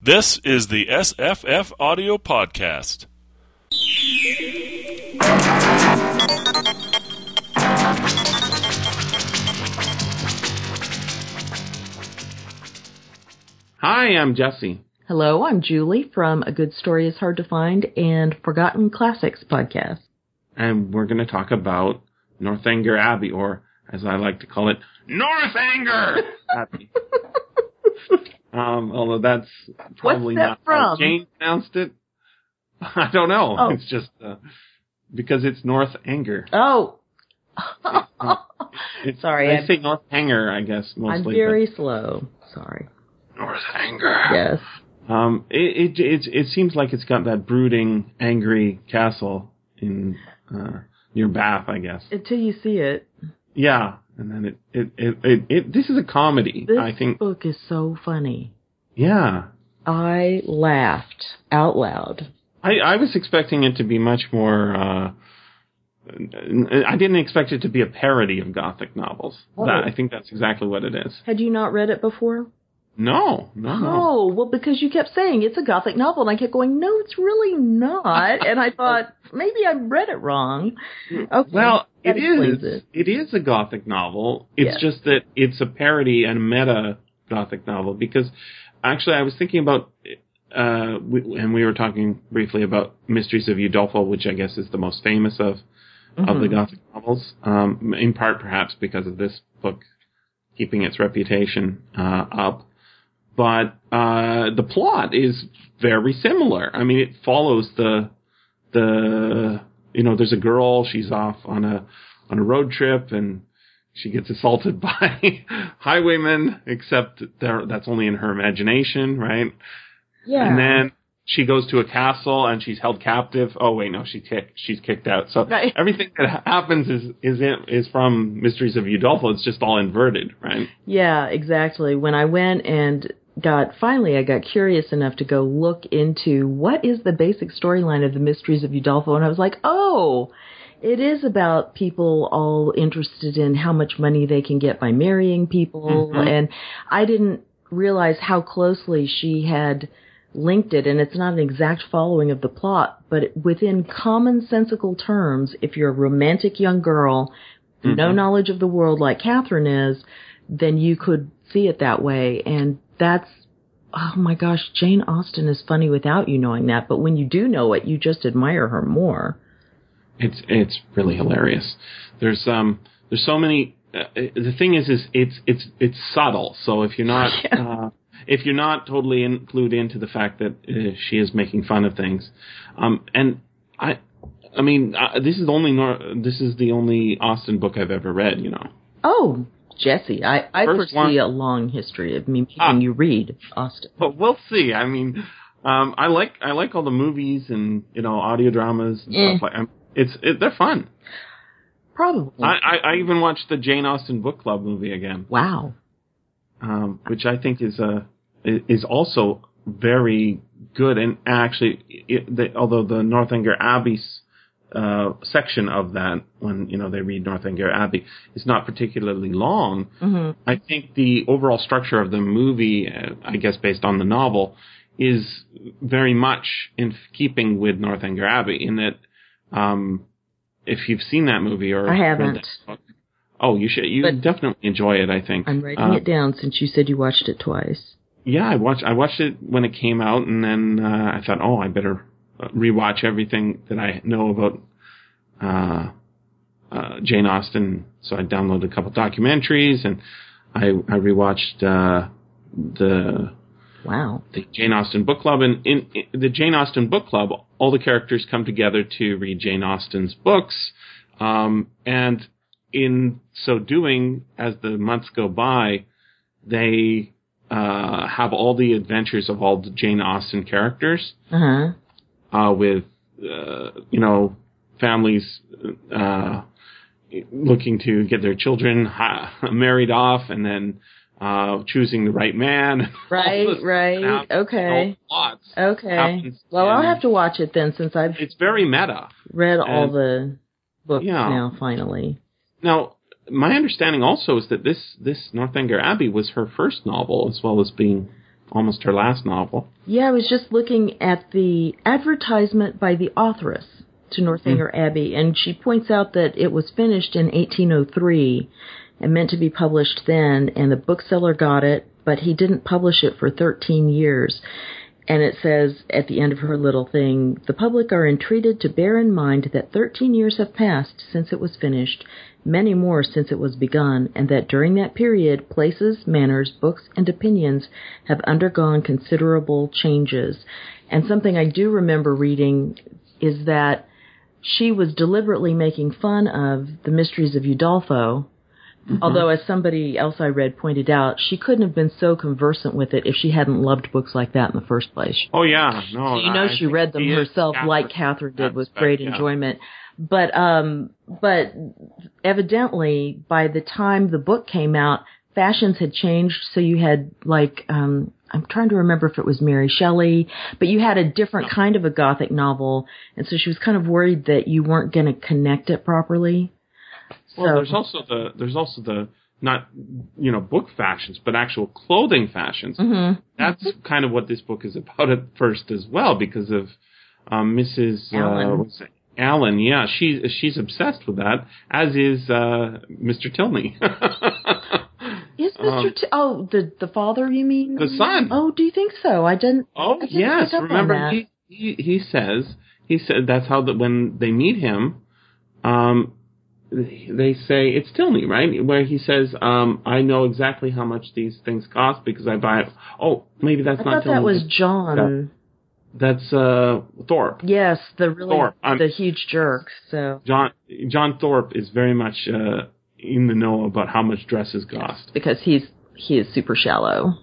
This is the SFF Audio Podcast. Hi, I'm Jesse. Hello, I'm Julie from A Good Story is Hard to Find and Forgotten Classics podcast. And we're going to talk about Northanger Abbey, or as I like to call it, Northanger Abbey. um, although that's probably that not how from? Jane pronounced it. I don't know. Oh. It's just uh, because it's North Anger. Oh, It's, Sorry, I I'm- say North Hanger, I guess I'm mostly. very slow. Sorry. North Anger. Yes. Um, it, it it it seems like it's got that brooding, angry castle in uh, near Bath, I guess. Until you see it. Yeah, and then it it it, it, it this is a comedy. This I think. book is so funny. Yeah, I laughed out loud. I I was expecting it to be much more. Uh, I didn't expect it to be a parody of Gothic novels. Oh. That, I think that's exactly what it is. Had you not read it before? No, no, no. Oh, well, because you kept saying it's a gothic novel, and I kept going, no, it's really not. and I thought, maybe I read it wrong. Okay. Well, that it is. It. It is a gothic novel. It's Yeah. just that it's a parody and a meta gothic novel because actually I was thinking about uh we, and we were talking briefly about Mysteries of Udolpho, which I guess is the most famous of of the Mhm. gothic novels. Um in part perhaps because of this book keeping its reputation uh up. But uh the plot is very similar. I mean it follows the the you know there's a girl she's off on a on a road trip and she gets assaulted by highwaymen except there that's only in her imagination right Yeah. and then she goes to a castle and she's held captive oh wait no she kicked she's kicked out so Right. everything that happens is is in, is from mysteries of udolpho it's just all inverted right Yeah, exactly. When I went and got finally I got curious enough to go look into what is the basic storyline of the mysteries of Udolpho and I was like, "Oh, it is about people all interested in how much money they can get by marrying people." Mhm. And I didn't realize how closely she had linked it and it's not an exact following of the plot, but within commonsensical terms, if you're a romantic young girl with no knowledge of the world like Catherine is, then you could see it that way. And that's, oh my gosh, Jane Austen is funny without you knowing that. But when you do know it, you just admire her more. It's it's really hilarious. There's um there's so many. Uh, the thing is, is it's it's it's subtle. So if you're not Yeah. uh, if you're not totally in, clued into the fact that uh, she is making fun of things, um, and I, I mean, uh, this is the only nor- this is the only Austen book I've ever read. You know. Oh, Jesse, I, I First foresee one- a long history of me making Ah. you read Austen. But we'll see. I mean, um, I like I like all the movies and you know audio dramas and Eh. stuff like. Um, it's it, they're fun. Probably. I, I I even watched the Jane Austen book club movie again. wow. um, which I think is a is also very good. And actually, it, the, although the Northanger Abbey uh, section of that, when you know they read Northanger Abbey, is not particularly long. hmm I think the overall structure of the movie, uh, I guess based on the novel, is very much in keeping with Northanger Abbey. In that, um, if you've seen that movie or I haven't. book, oh, you should. You But- definitely enjoy it. I think I'm writing Uh, it down since you said you watched it twice. yeah, I watched I watched it when it came out, and then uh, I thought, oh, I better rewatch everything that I know about uh, uh, Jane Austen. So I downloaded a couple documentaries, and I I rewatched uh, the Wow. the Jane Austen book club. And in, in the Jane Austen book club, all the characters come together to read Jane Austen's books, um, and in so doing, as the months go by, they uh, have all the adventures of all the Jane Austen characters Uh huh. Uh, with uh, you know families uh, looking to get their children ha- married off, and then uh, choosing the right man. Right, right. happens, Okay. lots. Okay. Well, I'll have to watch it then since I've It's very meta. read all and- the books Yeah. now finally. Now, my understanding also is that this this Northanger Abbey was her first novel, as well as being almost her last novel. Yeah, I was just looking at the advertisement by the authoress to Northanger hmm. Abbey, and she points out that it was finished in 1803 and meant to be published then, and the bookseller got it, but he didn't publish it for 13 years. And it says at the end of her little thing, the public are entreated to bear in mind that 13 years have passed since it was finished, many more since it was begun, and that during that period, places, manners, books, and opinions have undergone considerable changes. And something I do remember reading is that she was deliberately making fun of the mysteries of Udolpho, Although, as somebody else I read pointed out, she couldn't have been so conversant with it if she hadn't loved books like that in the first place. Oh yeah, no. So you know I she read them herself, like Catherine did, with great yeah. enjoyment. But um, but evidently, by the time the book came out, fashions had changed. So you had like um, I'm trying to remember if it was Mary Shelley, but you had a different kind of a gothic novel, and so she was kind of worried that you weren't going to connect it properly. Well, there's also the there's also the not you know book fashions, but actual clothing fashions. Mhm. That's kind of what this book is about at first as well, because of um, Mrs. Allen. Uh, Allen, yeah, she's she's obsessed with that, as is uh, Mr. Tilney. Is Mr. Um, T- oh, the the father, you mean? The son. Oh, do you think so? I didn't. Oh I didn't yes, pick up on remember he, he he says he said that's how that when they meet him, um, they say it's Tilney, right? Where he says, um, I know exactly how much these things cost because I buy it. Oh, maybe that's I not thought Tilney. that was John. That's uh Thorpe. Yes, the really Thorpe. I'm- the huge jerk. So John John Thorpe is very much uh in the know about how much dresses cost. because he's he is super shallow,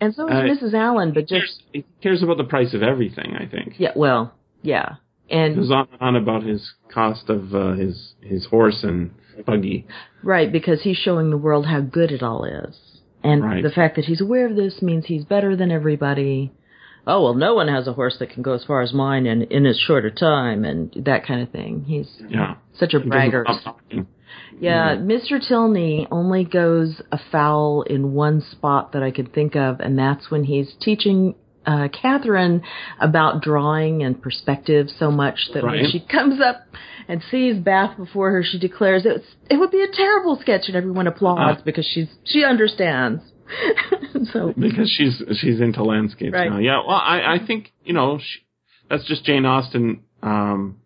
and so is Uh, Mrs. Allen. But He just cares, he cares about the price of everything. I think. yeah, well, yeah, He and goes on on about his cost of uh, his his horse and buggy. right because he's showing the world how good it all is, and Right. the fact that he's aware of this means he's better than everybody. Oh well, no one has a horse that can go as far as mine in in as short a time, and that kind of thing. He's Yeah. such a He doesn't braggart. stop talking. Yeah, Mr. Tilney only goes afoul in one spot that I could think of, and that's when he's teaching uh, Catherine about drawing and perspective so much that when she comes up and sees Bath before her, she declares it's it would be a terrible sketch, and everyone applauds Ah. because she's she understands. so because she's she's into landscapes Right. now. Yeah, well, I I think you know she, that's just Jane Austen um,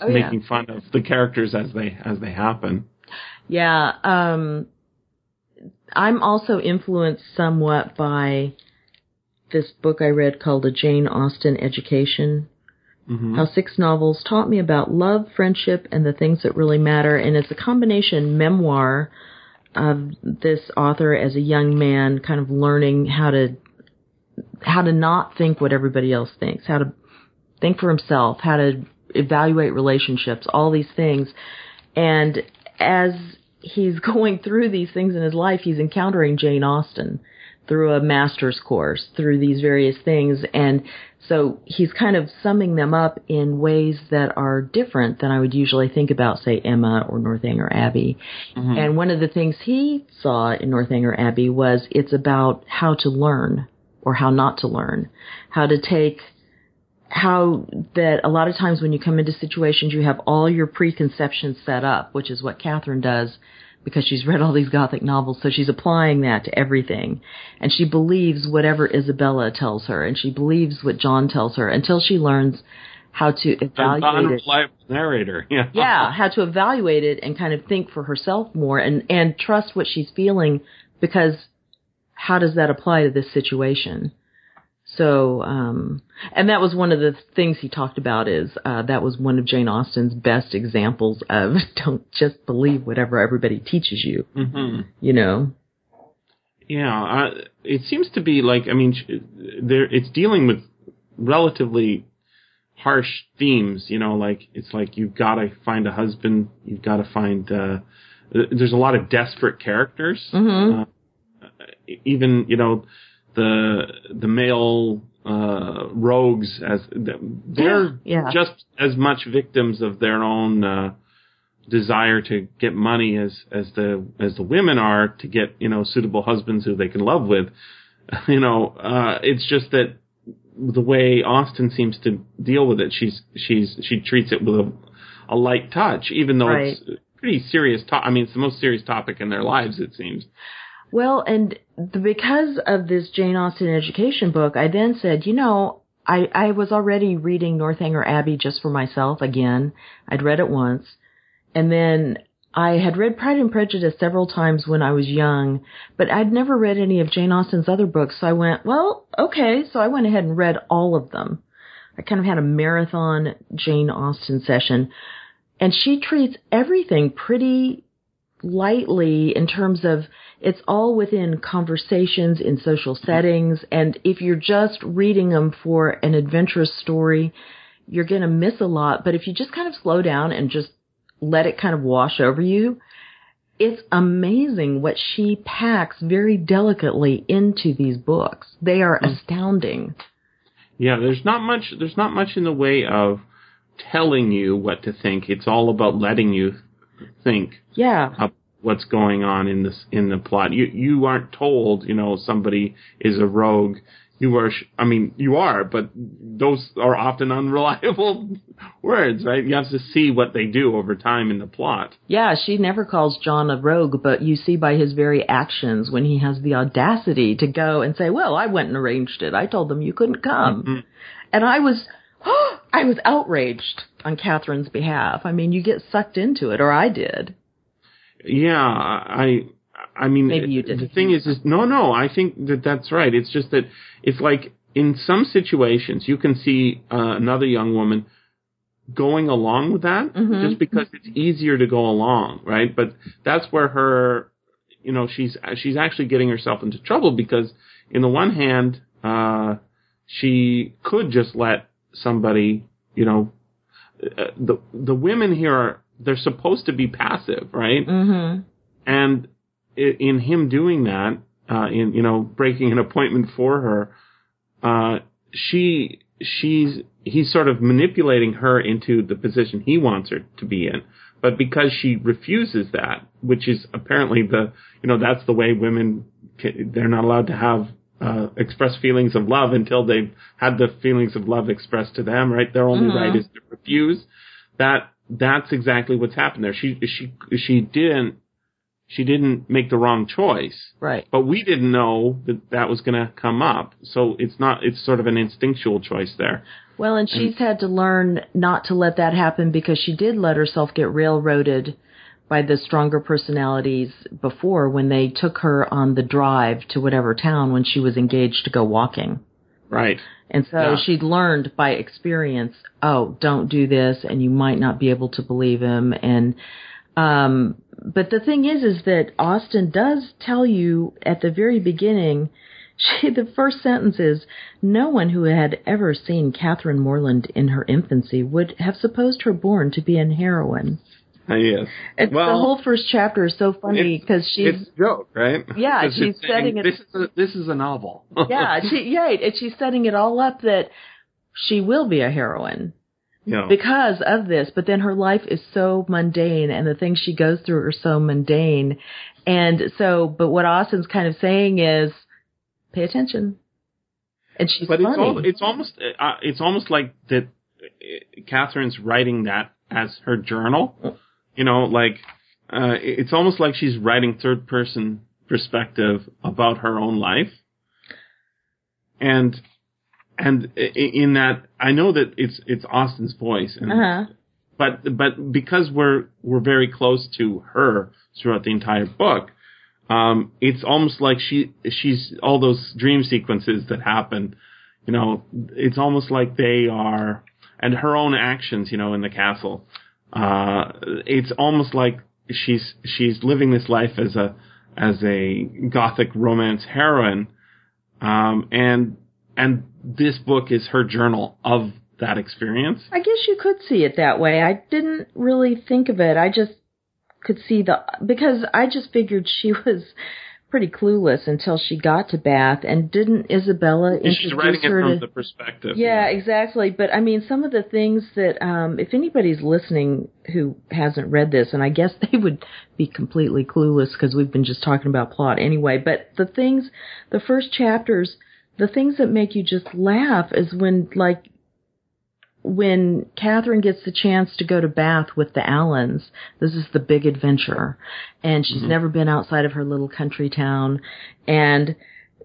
oh, yeah. making fun of the characters as they as they happen. Yeah, um, I'm also influenced somewhat by this book I read called A Jane Austen Education. hmm How six novels taught me about love, friendship, and the things that really matter. And it's a combination memoir of this author as a young man kind of learning how to, how to not think what everybody else thinks, how to think for himself, how to evaluate relationships, all these things. And as he's going through these things in his life, he's encountering Jane Austen through a master's course, through these various things. And so he's kind of summing them up in ways that are different than I would usually think about, say, Emma or Northanger Abbey. Mm-hmm. And one of the things he saw in Northanger Abbey was it's about how to learn or how not to learn, how to take how that a lot of times when you come into situations you have all your preconceptions set up, which is what Catherine does because she's read all these gothic novels, so she's applying that to everything. And she believes whatever Isabella tells her and she believes what John tells her until she learns how to evaluate it. narrator. Yeah. Yeah, how to evaluate it and kind of think for herself more and and trust what she's feeling because how does that apply to this situation? So, um, and that was one of the things he talked about is, uh, that was one of Jane Austen's best examples of don't just believe whatever everybody teaches you, hmm you know? Yeah. Uh, it seems to be like I mean, there it's dealing with relatively harsh themes. You know, like it's like you've got to find a husband. You've got to find. Uh, there's a lot of desperate characters. Mhm. Uh, even you know the the male uh, rogues as they're Yeah. just as much victims of their own uh, desire to get money as as the as the women are to get you know suitable husbands who they can love with. you know, uh, it's just that the way Austen seems to deal with it, she's she's she treats it with a, a light touch, even though Right. it's pretty serious. To- I mean, it's the most serious topic in their lives, it seems. Well, and because of this Jane Austen education book, I then said, you know, I, I was already reading Northanger Abbey just for myself again. I'd read it once. And then I had read Pride and Prejudice several times when I was young, but I'd never read any of Jane Austen's other books. So I went, well, okay. So I went ahead and read all of them. I kind of had a marathon Jane Austen session. And she treats everything pretty lightly in terms of it's all within conversations in social settings. And if you're just reading them for an adventurous story, you're going to miss a lot. But if you just kind of slow down and just let it kind of wash over you, it's amazing what she packs very delicately into these books. They are hmm. astounding. Yeah, there's not much. There's not much in the way of telling you what to think. It's all about letting you think Yeah. up what's going on in this in the plot. You you aren't told, you know, somebody is a rogue. You are, sh- I mean, you are, but those are often unreliable words, right? You have to see what they do over time in the plot. Yeah, she never calls John a rogue, but you see by his very actions when he has the audacity to go and say, "Well, I went and arranged it. I told them you couldn't come," mm-hmm. and I was, oh, I was outraged on Catherine's behalf. I mean, you get sucked into it, or I did. Yeah, I, I mean, Maybe you The didn't. thing is, is no, no. I think that that's right. It's just that it's like in some situations you can see uh, another young woman going along with that Mhm. just because it's easier to go along, right? But that's where her, you know, she's she's actually getting herself into trouble because, in the one hand, uh, she could just let somebody, you know, uh, the the women here are they're supposed to be passive, right? Mm-hmm. And in him doing that, uh, in you know breaking an appointment for her, uh, she she's he's sort of manipulating her into the position he wants her to be in. But because she refuses that, which is apparently the you know that's the way women ca- they're not allowed to have uh, express feelings of love until they've had the feelings of love expressed to them. Right, their only right is to refuse. That that's exactly what's happened there. She she she didn't she didn't make the wrong choice, Right. but we didn't know that that was going to come up. So it's not it's sort of an instinctual choice there. Well, and she's had to learn not to let that happen because she did let herself get railroaded by the stronger personalities before when they took her on the drive to whatever town when she was engaged to go walking. Right. And so Yeah. she'd learned by experience, oh, don't do this and you might not be able to believe him and um but the thing is is that Austen does tell you at the very beginning she the first sentence is no one who had ever seen Catherine Morland in her infancy would have supposed her born to be an heroine. Yes. It's Well, the whole first chapter is so funny because she's it's a joke, right? Yeah, she's it's saying, setting it- This is a, this is a novel. yeah, she right, and she's setting it all up that she will be a heroine. because of this, but then her life is so mundane and the things she goes through are so mundane. And so, but what Austen's kind of saying is, pay attention. And she's but it's funny. it's almost uh, it's almost like that. uh, Catherine's writing that as her journal. You know, like uh, it's almost like she's writing third person perspective about her own life. And and in that, I know that it's it's Austen's voice, and uh-huh. but but because we're we're very close to her throughout the entire book, um, it's almost like she she's all those dream sequences that happen. You know, it's almost like they are, and her own actions. You know, in the castle, uh, it's almost like she's she's living this life as a as a gothic romance heroine, um, and and this book is her journal of that experience. I guess you could see it that way. I didn't really think of it. I just could see the, because I just figured she was pretty clueless until she got to Bath, and didn't Isabella And she's writing introduce it her from to? the perspective. yeah, exactly. But I mean, some of the things that, um, if anybody's listening who hasn't read this, and I guess they would be completely clueless because we've been just talking about plot anyway. But the things, the first chapters, the things that make you just laugh is when, like, when Catherine gets the chance to go to Bath with the Allens, this is the big adventure, and she's mm-hmm. never been outside of her little country town, and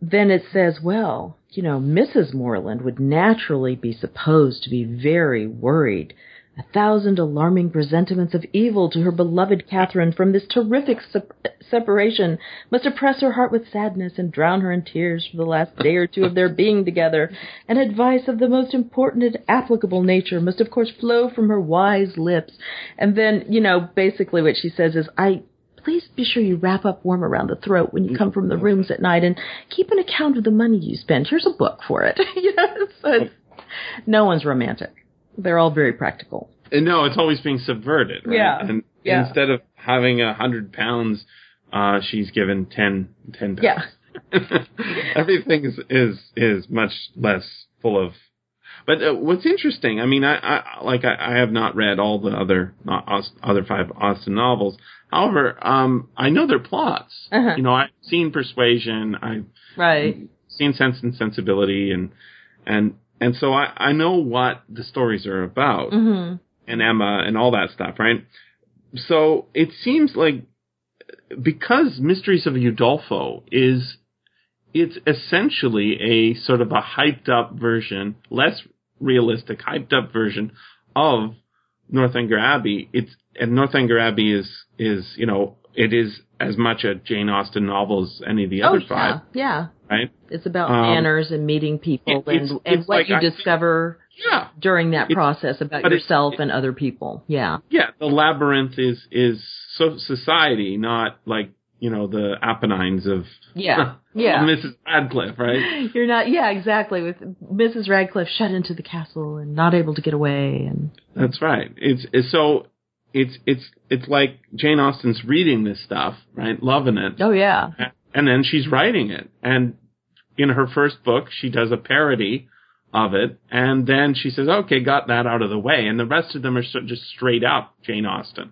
then it says, well, you know, Mrs. Morland would naturally be supposed to be very worried. A thousand alarming presentiments of evil to her beloved Catherine from this terrific sep- separation must oppress her heart with sadness and drown her in tears for the last day or two of their being together. And advice of the most important and applicable nature must of course flow from her wise lips. And then, you know, basically what she says is, I please be sure you wrap up warm around the throat when you come from the rooms at night and keep an account of the money you spend. Here's a book for it. you know, no one's romantic. They're all very practical. And no, it's always being subverted. Right? Yeah. And Yeah. instead of having a hundred pounds, uh, she's given ten, ten pounds. Yeah. Everything is, is, is much less full of, but uh, what's interesting, I mean, I, I like, I, I have not read all the other, not Aus- other five Austen novels. However, um, I know their plots. Uh-huh. You know, I've seen Persuasion, I've Right. seen Sense and Sensibility, and, and, and so I, I know what the stories are about hmm and Emma and all that stuff, right? So it seems like because Mysteries of Udolpho is it's essentially a sort of a hyped up version, less realistic, hyped up version of Northanger Abbey. It's and Northanger Abbey is is you know it is as much a Jane Austen novel as any of the Oh, other yeah. five, Yeah. Right? It's about Um, manners and meeting people it- it's- and, and it's what like you I think- discover Yeah, during that It's- process about yourself and other people. Yeah. yeah. The labyrinth is is so society, not like you know the Apennines of Yeah. Yeah. Mrs. Radcliffe, right? You're not, yeah, exactly. With Mrs. Radcliffe shut into the castle and not able to get away, and That's right. It's, it's so it's it's it's like Jane Austen's reading this stuff, right? Loving it, oh yeah, and then she's writing it. And in her first book, she does a parody of it, and then she says, "Okay, got that out of the way." And the rest of them are so, just straight up Jane Austen.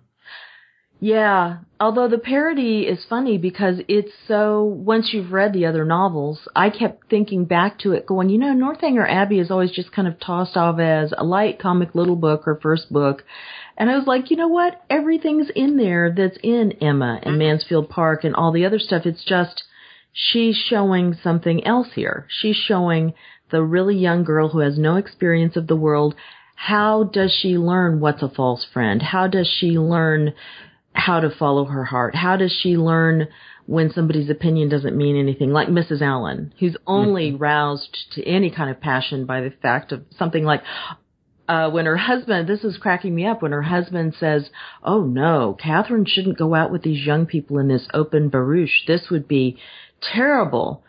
yeah. Although the parody is funny because it's so. Once you've read the other novels, I kept thinking back to it, going, you know, Northanger Abbey is always just kind of tossed off as a light comic little book or first book. And I was like, you know what? Everything's in there that's in Emma and mm-hmm. Mansfield Park and all the other stuff. It's just she's showing something else here. She's showing the really young girl who has no experience of the world. How does she learn what's a false friend? How does she learn how to follow her heart? How does she learn when somebody's opinion doesn't mean anything? Like Mrs. Allen, who's only mm-hmm. roused to any kind of passion by the fact of something like, uh, when her husband, this is cracking me up, when her husband says, Oh no, Catherine shouldn't go out with these young people in this open barouche. This would be terrible.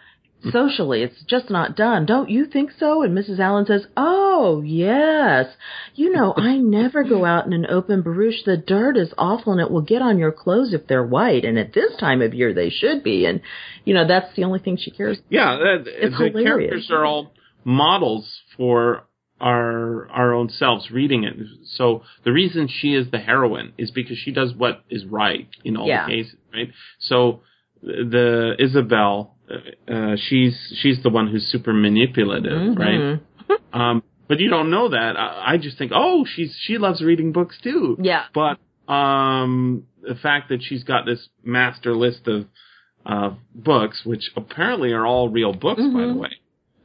Socially, it's just not done. Don't you think so? And Mrs. Allen says, Oh, yes. You know, I never go out in an open barouche. The dirt is awful and it will get on your clothes if they're white. And at this time of year, they should be. And, you know, that's the only thing she cares. about. Yeah, that, It's the hilarious. characters are all models for our our own selves reading it. So the reason she is the heroine is because she does what is right in all Yeah. the cases, right? So the Isabel, uh, she's she's the one who's super manipulative, right? Mhm. Um, but you don't know that. I, I just think, oh, she's she loves reading books too. Yeah. But um, the fact that she's got this master list of uh, books, which apparently are all real books, by the Mhm. way.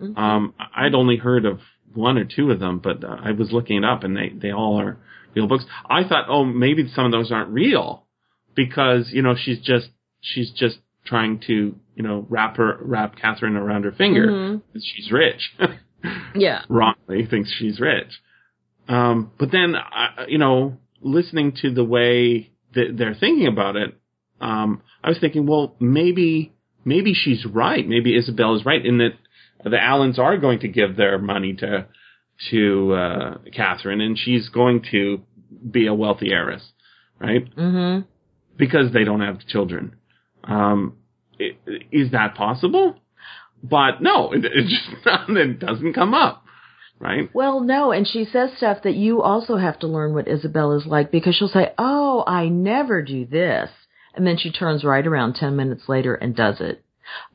Mhm. Um, I'd only heard of one or two of them, but uh, I was looking it up, and they they all are real books. I thought, oh, maybe some of those aren't real because you know she's just she's just trying to you know wrap her wrap Catherine around her finger. Mhm. She's rich. Yeah. wrongly thinks she's rich. Um, but then, I, you know, listening to the way that they're thinking about it, um, I was thinking, well, maybe, maybe she's right. Maybe Isabel is right in that the Allens are going to give their money to, to, uh, Catherine and she's going to be a wealthy heiress, right? Mm-hmm. Because they don't have children. Um, i- is that possible? But no, it, it just it doesn't come up, right? Well, no, and she says stuff that you also have to learn what Isabel is like because she'll say, "Oh, I never do this," and then she turns right around ten minutes later and does it.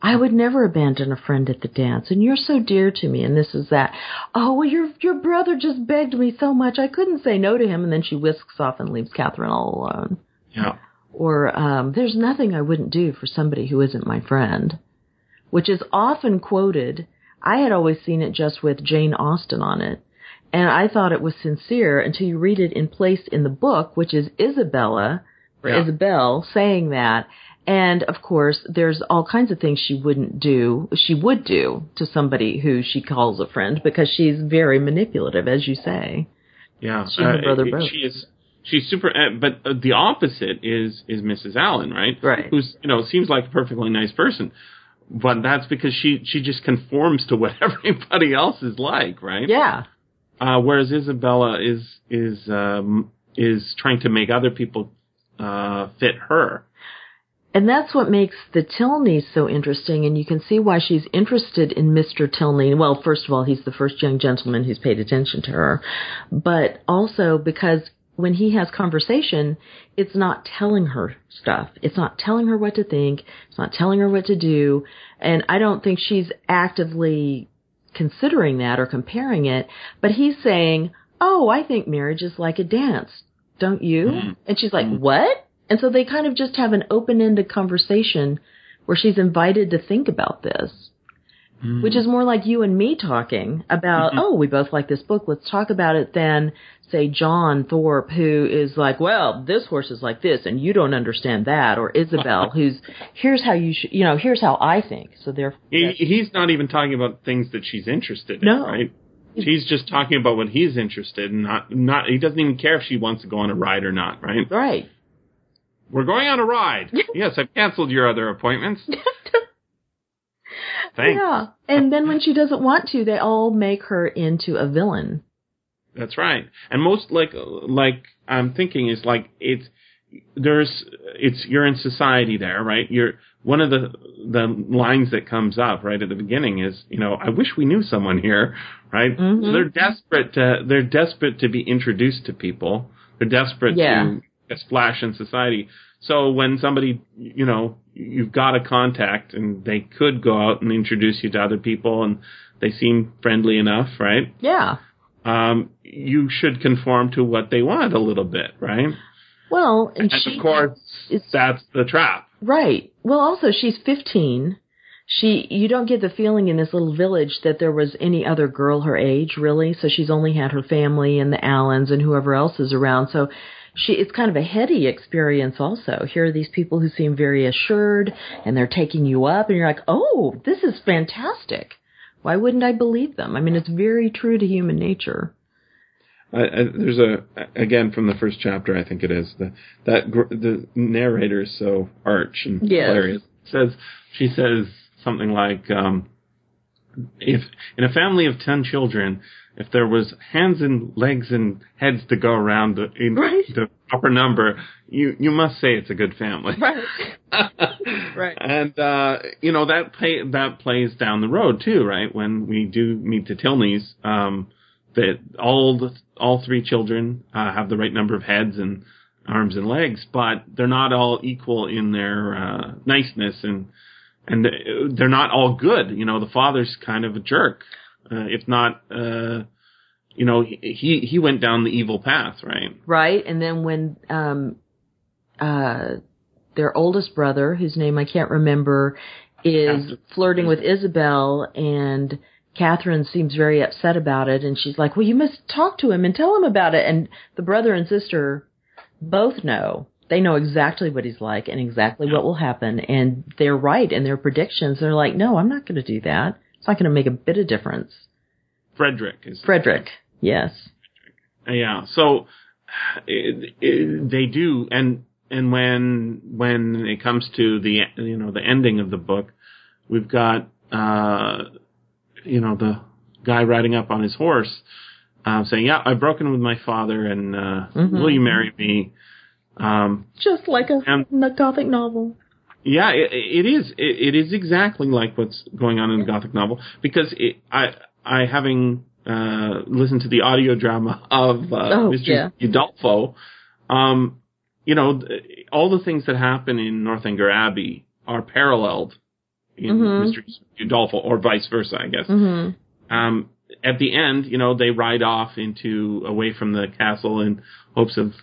I would never abandon a friend at the dance, and you're so dear to me, and this is that. Oh, well, your your brother just begged me so much, I couldn't say no to him, and then she whisks off and leaves Catherine all alone. Yeah. Or um, there's nothing I wouldn't do for somebody who isn't my friend, which is often quoted. I had always seen it just with Jane Austen on it, and I thought it was sincere until you read it in place in the book, which is Isabella Yeah. Isabel saying that. And of course, there's all kinds of things she wouldn't do, she would do to somebody who she calls a friend because she's very manipulative, as you say. Yeah, She and her brother it- both. She is. She's super, uh, but uh, the opposite is is Mrs. Allen, right? Right. Who's you know seems like a perfectly nice person, but that's because she she just conforms to what everybody else is like, right? Yeah. Uh, whereas Isabella is is um, is trying to make other people uh, fit her. And that's what makes the Tilney so interesting, and you can see why she's interested in Mr. Tilney. Well, first of all, he's the first young gentleman who's paid attention to her, but also because when he has conversation, it's not telling her stuff. It's not telling her what to think. It's not telling her what to do. And I don't think she's actively considering that or comparing it, but he's saying, Oh, I think marriage is like a dance. Don't you? Mhm. And she's like, What? And so they kind of just have an open ended conversation where she's invited to think about this, which is more like you and me talking about, Mhm. oh, we both like this book, let's talk about it than, say, John Thorpe, who is like, well, this horse is like this and you don't understand that, or Isabel, who's, here's how you should, you know, here's how I think. So therefore, He, he's not even talking about things that she's interested in, No. right? She's just talking about what he's interested in. Not, not. He doesn't even care if she wants to go on a ride or not, right? right. We're going on a ride. yes, I've canceled your other appointments. Thanks. Yeah. And then when she doesn't want to, they all make her into a villain. That's right. And most like like I'm thinking is like it's there's it's you're in society there, right? You're one of the the lines that comes up right at the beginning is you know I wish we knew someone here, right? Mhm. So they're desperate to they're desperate to be introduced to people. They're desperate Yeah. to get splash in society. So when somebody you know you've got a contact and they could go out and introduce you to other people and they seem friendly enough, right? Yeah. um, you should conform to what they want a little bit, right? Well, and, And she of course, it's that's the trap. right. Well, also she's 15. She you don't get the feeling in this little village that there was any other girl her age really. So she's only had her family and the Allens and whoever else is around. So she it's kind of a heady experience also. Here are these people who seem very assured and they're taking you up and you're like, "Oh, this is fantastic." Why wouldn't I believe them? I mean, it's very true to human nature. I, I, there's a again from the first chapter, I think it is the that gr- the narrator is so arch and Yes. hilarious. Says she says something like, um, "If in a family of ten children, if there was hands and legs and heads to go around the, in Right. the proper number, you you must say it's a good family." Right. Right. And uh, you know that play that plays down the road too, right? When we do meet the Tilneys, um, that all the all three children uh, have the right number of heads and arms and legs, but they're not all equal in their uh, niceness and and they're not all good. You know, the father's kind of a jerk, uh, if not. Uh, you know, he he went down the evil path, right? right? And then when um, uh, their oldest brother, whose name I can't remember, is Catherine. flirting with Isabel, and Catherine seems very upset about it, and she's like, "Well, you must talk to him and tell him about it." And the brother and sister both know. They know exactly what he's like and exactly what will happen, and they're right in their predictions. They're like, "No, I'm not going to do that. It's not going to make a bit of difference." Frederick is Frederick, yes, Yeah. So it, it, they do, and and when when it comes to the you know the ending of the book, we've got uh, you know the guy riding up on his horse, uh, saying, "Yeah, I've broken with my father, and uh, Mhm. will you marry me?" Um, just like a, And- a gothic novel. Yeah, it, it is. It, it is exactly like what's going on in the Gothic novel because it, I, I having uh, listened to the audio drama of uh, Oh, Mr. yeah. Udolpho, um, you know, all the things that happen in Northanger Abbey are paralleled in Mhm. Mr. Udolpho, or vice versa, I guess. hmm Um, at the end, you know, they ride off into away from the castle in hopes of,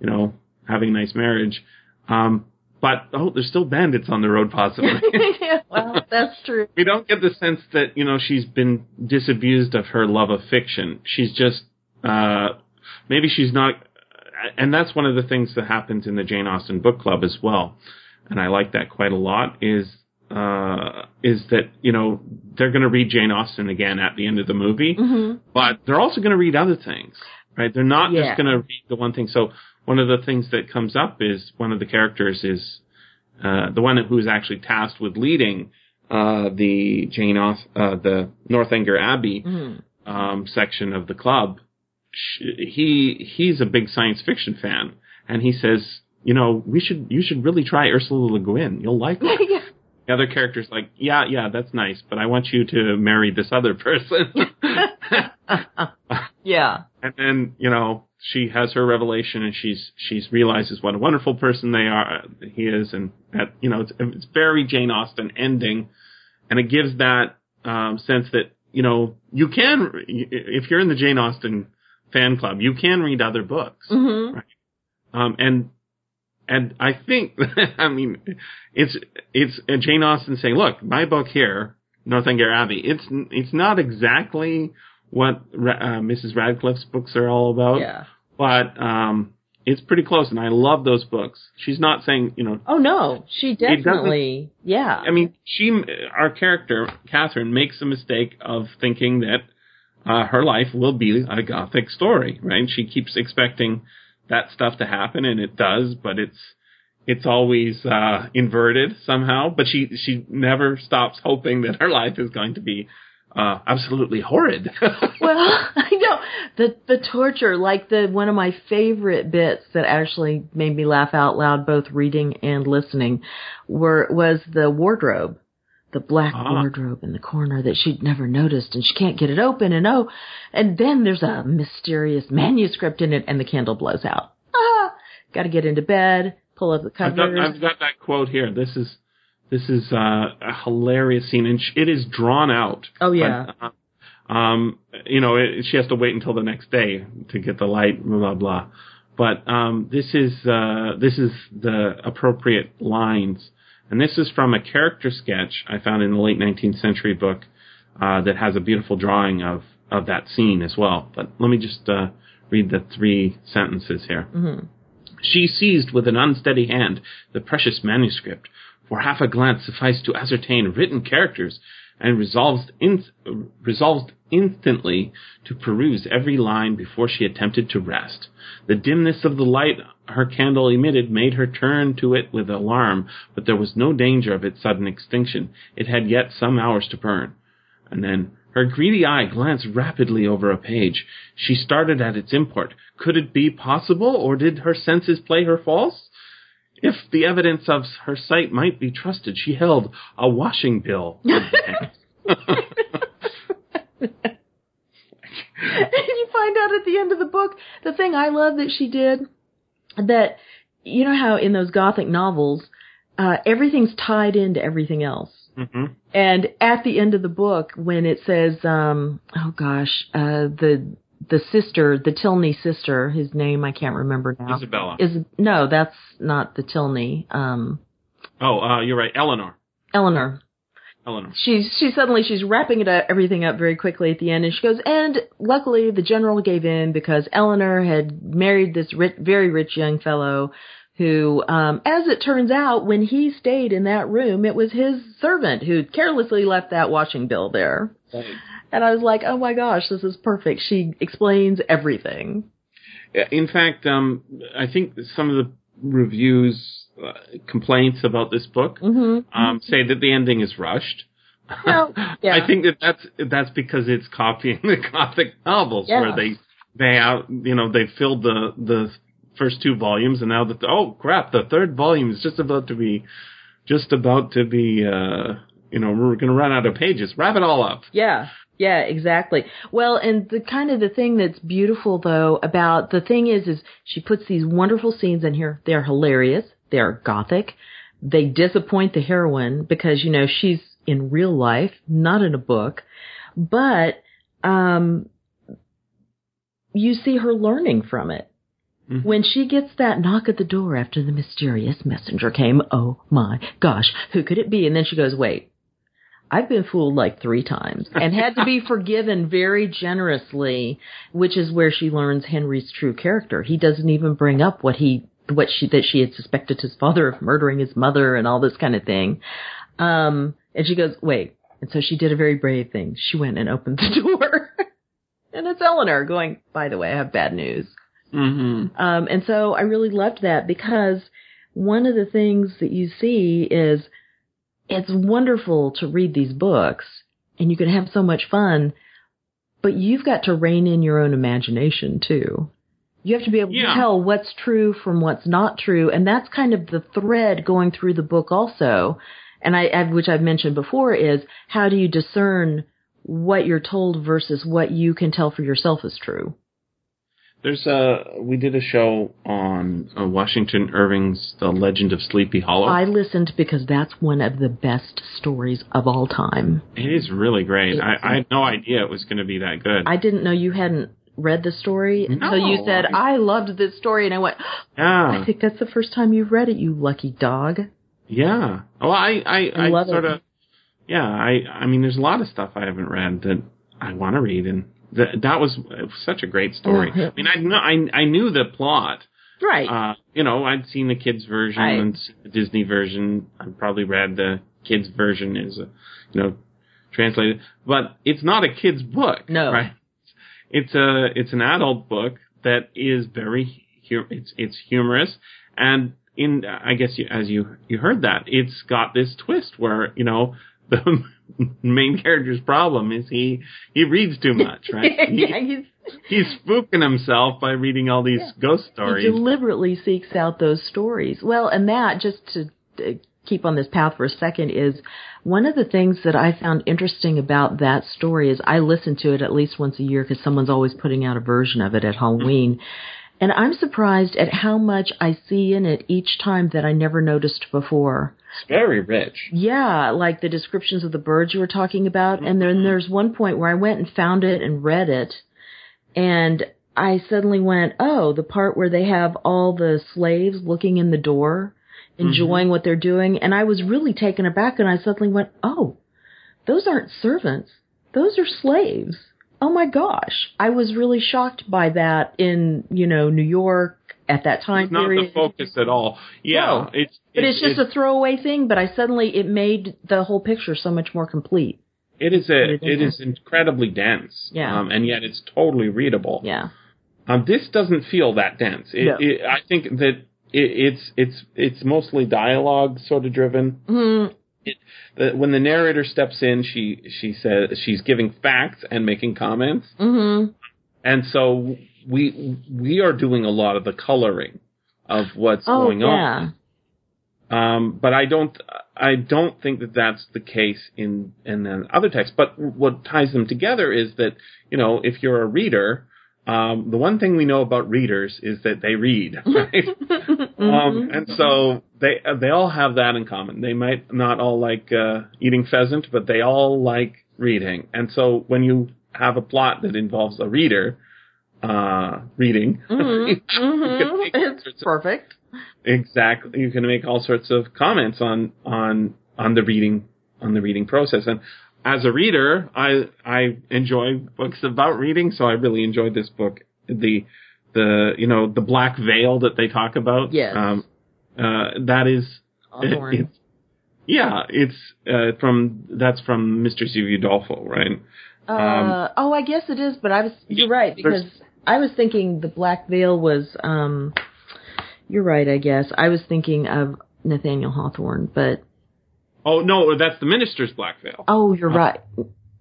you know, having a nice marriage. Um, but oh, there's still bandits on the road, possibly. yeah, well, that's true. we don't get the sense that you know she's been disabused of her love of fiction. She's just uh, maybe she's not, and that's one of the things that happens in the Jane Austen book club as well. And I like that quite a lot. Is uh, is that you know they're going to read Jane Austen again at the end of the movie, hmm but they're also going to read other things, right? They're not Yeah. just going to read the one thing. So one of the things that comes up is one of the characters is uh, the one who's actually tasked with leading uh, the Jane uh, the Northanger Abbey hmm um, section of the club. Sh- He he's a big science fiction fan, and he says, you know, we should you should really try Ursula Le Guin. You'll like her. yeah. The other character's like, yeah, yeah, that's nice, but I want you to marry this other person. yeah. and then you know she has her revelation and she's she's realizes what a wonderful person they are he is. And that you know it's, it's very Jane Austen ending. And it gives that um, sense that you know you can if you're in the Jane Austen fan club you can read other books. Hmm um, and and I think I mean it's it's uh, Jane Austen saying look my book here Northanger Abbey it's it's not exactly what uh, Mrs. Radcliffe's books are all about Yeah. but um, it's pretty close, and I love those books. She's not saying, you know, Oh no, she definitely. Yeah. I mean, she, our character Catherine, makes a mistake of thinking that uh, her life will be a gothic story, right? She keeps expecting that stuff to happen, and it does, but it's it's always uh, inverted somehow. But she she never stops hoping that her life is going to be uh, absolutely horrid. well, I know the the torture, like the one of my favorite bits that actually made me laugh out loud, both reading and listening, were was the wardrobe, the black Ah. wardrobe in the corner that she'd never noticed, and she can't get it open, and oh, and then there's a mysterious manuscript in it, and the candle blows out. Ah, got to get into bed, pull up the covers. I've got. I've got that quote here. This is this is uh, a hilarious scene, and sh- it is drawn out. Oh, yeah. But, uh, um, you know, it, she has to wait until the next day to get the light, blah blah blah. But um, this is uh, this is the appropriate lines, and this is from a character sketch I found in the late 19th century book uh, that has a beautiful drawing of of that scene as well. But let me just uh, read the three sentences here. Mhm. She seized with an unsteady hand the precious manuscript. For half a glance sufficed to ascertain written characters, and resolved, in, resolved instantly to peruse every line before she attempted to rest. The dimness of the light her candle emitted made her turn to it with alarm, but there was no danger of its sudden extinction. It had yet some hours to burn. And then her greedy eye glanced rapidly over a page. She started at its import. Could it be possible, or did her senses play her false? If the evidence of her sight might be trusted, she held a washing bill. and you find out at the end of the book the thing I love that she did that you know how in those gothic novels uh everything's tied into everything else. hmm And at the end of the book when it says um oh gosh, uh the the sister, the Tilney sister, his name I can't remember now. Isabella. Is no, that's not the Tilney. Um oh, uh, you're right. Eleanor. Eleanor. Eleanor. she's she suddenly she's wrapping it up, everything up very quickly at the end, and she goes, and luckily the general gave in because Eleanor had married this rich, very rich young fellow, who, um, as it turns out, when he stayed in that room, it was his servant who carelessly left that washing bill there. And I was like, oh my gosh, this is perfect. She explains everything. In fact, um, I think some of the reviews, uh, complaints about this book, Mm-hmm. um, say that the ending is rushed. Well, yeah. I think that that's that's because it's copying the Gothic novels Yeah. where they they out you know they filled the the first two volumes and now that oh crap the third volume is just about to be just about to be, uh, you know, we're going to run out of pages. Wrap it all up. Yeah. Yeah, exactly. Well, and the kind of the thing that's beautiful though about the thing is, is she puts these wonderful scenes in here. They're hilarious. They're gothic. They disappoint the heroine because, you know, she's in real life, not in a book. But, um, you see her learning from it. Mhm. When she gets that knock at the door after the mysterious messenger came, oh my gosh, who could it be? And then she goes, wait, I've been fooled like three times and had to be forgiven very generously, which is where she learns Henry's true character. He doesn't even bring up what he, what she, that she had suspected his father of murdering his mother and all this kind of thing. Um, and she goes, wait. And so she did a very brave thing. She went and opened the door. and it's Eleanor going, by the way, I have bad news. Mm-hmm. Um, and so I really loved that because one of the things that you see is it's wonderful to read these books and you can have so much fun, but you've got to rein in your own imagination too. You have to be able Yeah. to tell what's true from what's not true, and that's kind of the thread going through the book also. And I, I which I've mentioned before is how do you discern what you're told versus what you can tell for yourself is true? There's a, we did a show on uh, Washington Irving's The Legend of Sleepy Hollow. I listened because that's one of the best stories of all time. it is really great. I, I had no idea it was going to be that good. I didn't know you hadn't read the story until you said, I- I loved this story. And I went, yeah. I think that's the first time you've read it, you lucky dog. Yeah. Well, I, I, I I, sort of, yeah, I, I mean, there's a lot of stuff I haven't read that I want to read, and that that was, was such a great story. I mean, I know, I, I knew the plot. Right. Uh, you know, I'd seen the kids version and the Disney version. I probably read the kids version is, a, you know, translated, but it's not a kid's book. No. Right. It's a, it's an adult book that is very, it's, it's humorous and in, I guess you, as you, you heard that, it's got this twist where, you know, the main character's problem is he, he reads too much, right? yeah, He, he's, he's spooking himself by reading all these ghost stories. he deliberately seeks out those stories. Well, and that, just to uh, keep on this path for a second, is one of the things that I found interesting about that story is I listen to it at least once a year because someone's always putting out a version of it at Halloween. And I'm surprised at how much I see in it each time that I never noticed before. It's very rich. Yeah, like the descriptions of the birds you were talking about. And then mm-hmm. there's one point where I went and found it and read it. And I suddenly went, oh, the part where they have all the slaves looking in the door, mm-hmm. enjoying what they're doing. And I was really taken aback and I suddenly went, oh, those aren't servants. Those are slaves. Oh my gosh. I was really shocked by that in, you know, New York at that time It's not period. the focus at all. Yeah, No. it's But it's, just a throwaway thing, but I suddenly, it made the whole picture so much more complete. it is a it else. incredibly dense. Yeah. um, and yet it's totally readable. Yeah. Um, this doesn't feel that dense. It, No. it, I think that it, it's it's it's mostly dialogue sort of driven. Mm, The, when the narrator steps in, she she says she's giving facts and making comments, hmm and so we we are doing a lot of the coloring of what's Oh, going yeah. on. Um, but I don't, I don't think that that's the case in in the other texts. But what ties them together is that you know, if you're a reader, um, the one thing we know about readers is that they read, right? Mm-hmm. um, and so they they all have that in common. They might not all like uh, eating pheasant, but they all like reading. And so when you have a plot that involves a reader uh, reading, Mhm, can mhm. It's sorts of- perfect. exactly you can make all sorts of comments on on on the reading on the reading process and as a reader i i enjoy books about reading so i really enjoyed this book the the you know the black veil that they talk about Yes. um uh that is it's yeah it's uh from that's from Mysteries of Udolpho right Uh, oh, I guess it is, but I was, you're right, because I was thinking the Black Veil was, um, you're right, I guess. I was thinking of Nathaniel Hawthorne, but, oh no that's the minister's black veil oh, you're right.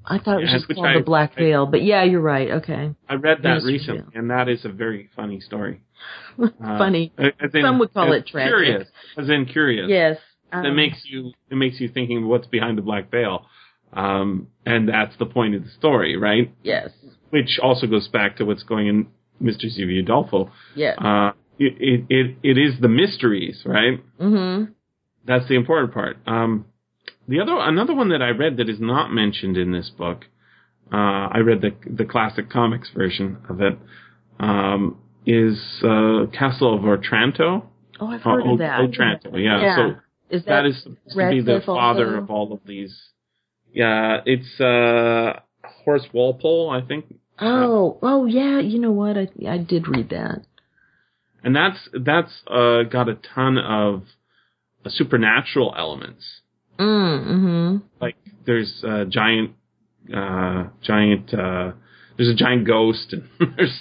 I thought it was Yeah, just called I- the Black I- Veil, but yeah, you're right, okay. i read that Minister's recently Veil. and that is a very funny story Uh, Funny. as in- Some would call it tragic. Curious, as in curious. Yes, that Um, makes you it makes you thinking what's behind the black veil, um, and that's the point of the story, right? Yes. Which also goes back to what's going in Mysteries of Udolpho. Yes. Uh, it, it it it is the mysteries, right? mm-hmm. That's the important part. Um, the other another one that I read that is not mentioned in this book, uh, I read the the classic comics version of it, um, is uh, Castle of Otranto. Oh, I've Oh, heard of that. Otranto, yeah. Yeah. So Is that that, is supposed to be the father also? of all of these. Yeah, it's uh, Horace Walpole, I think, Oh, oh yeah. You know what? I I did read that. and that's that's uh, got a ton of uh, supernatural elements. Mm, mm-hmm. Like there's a giant, uh, giant. Uh, there's a giant ghost, and there's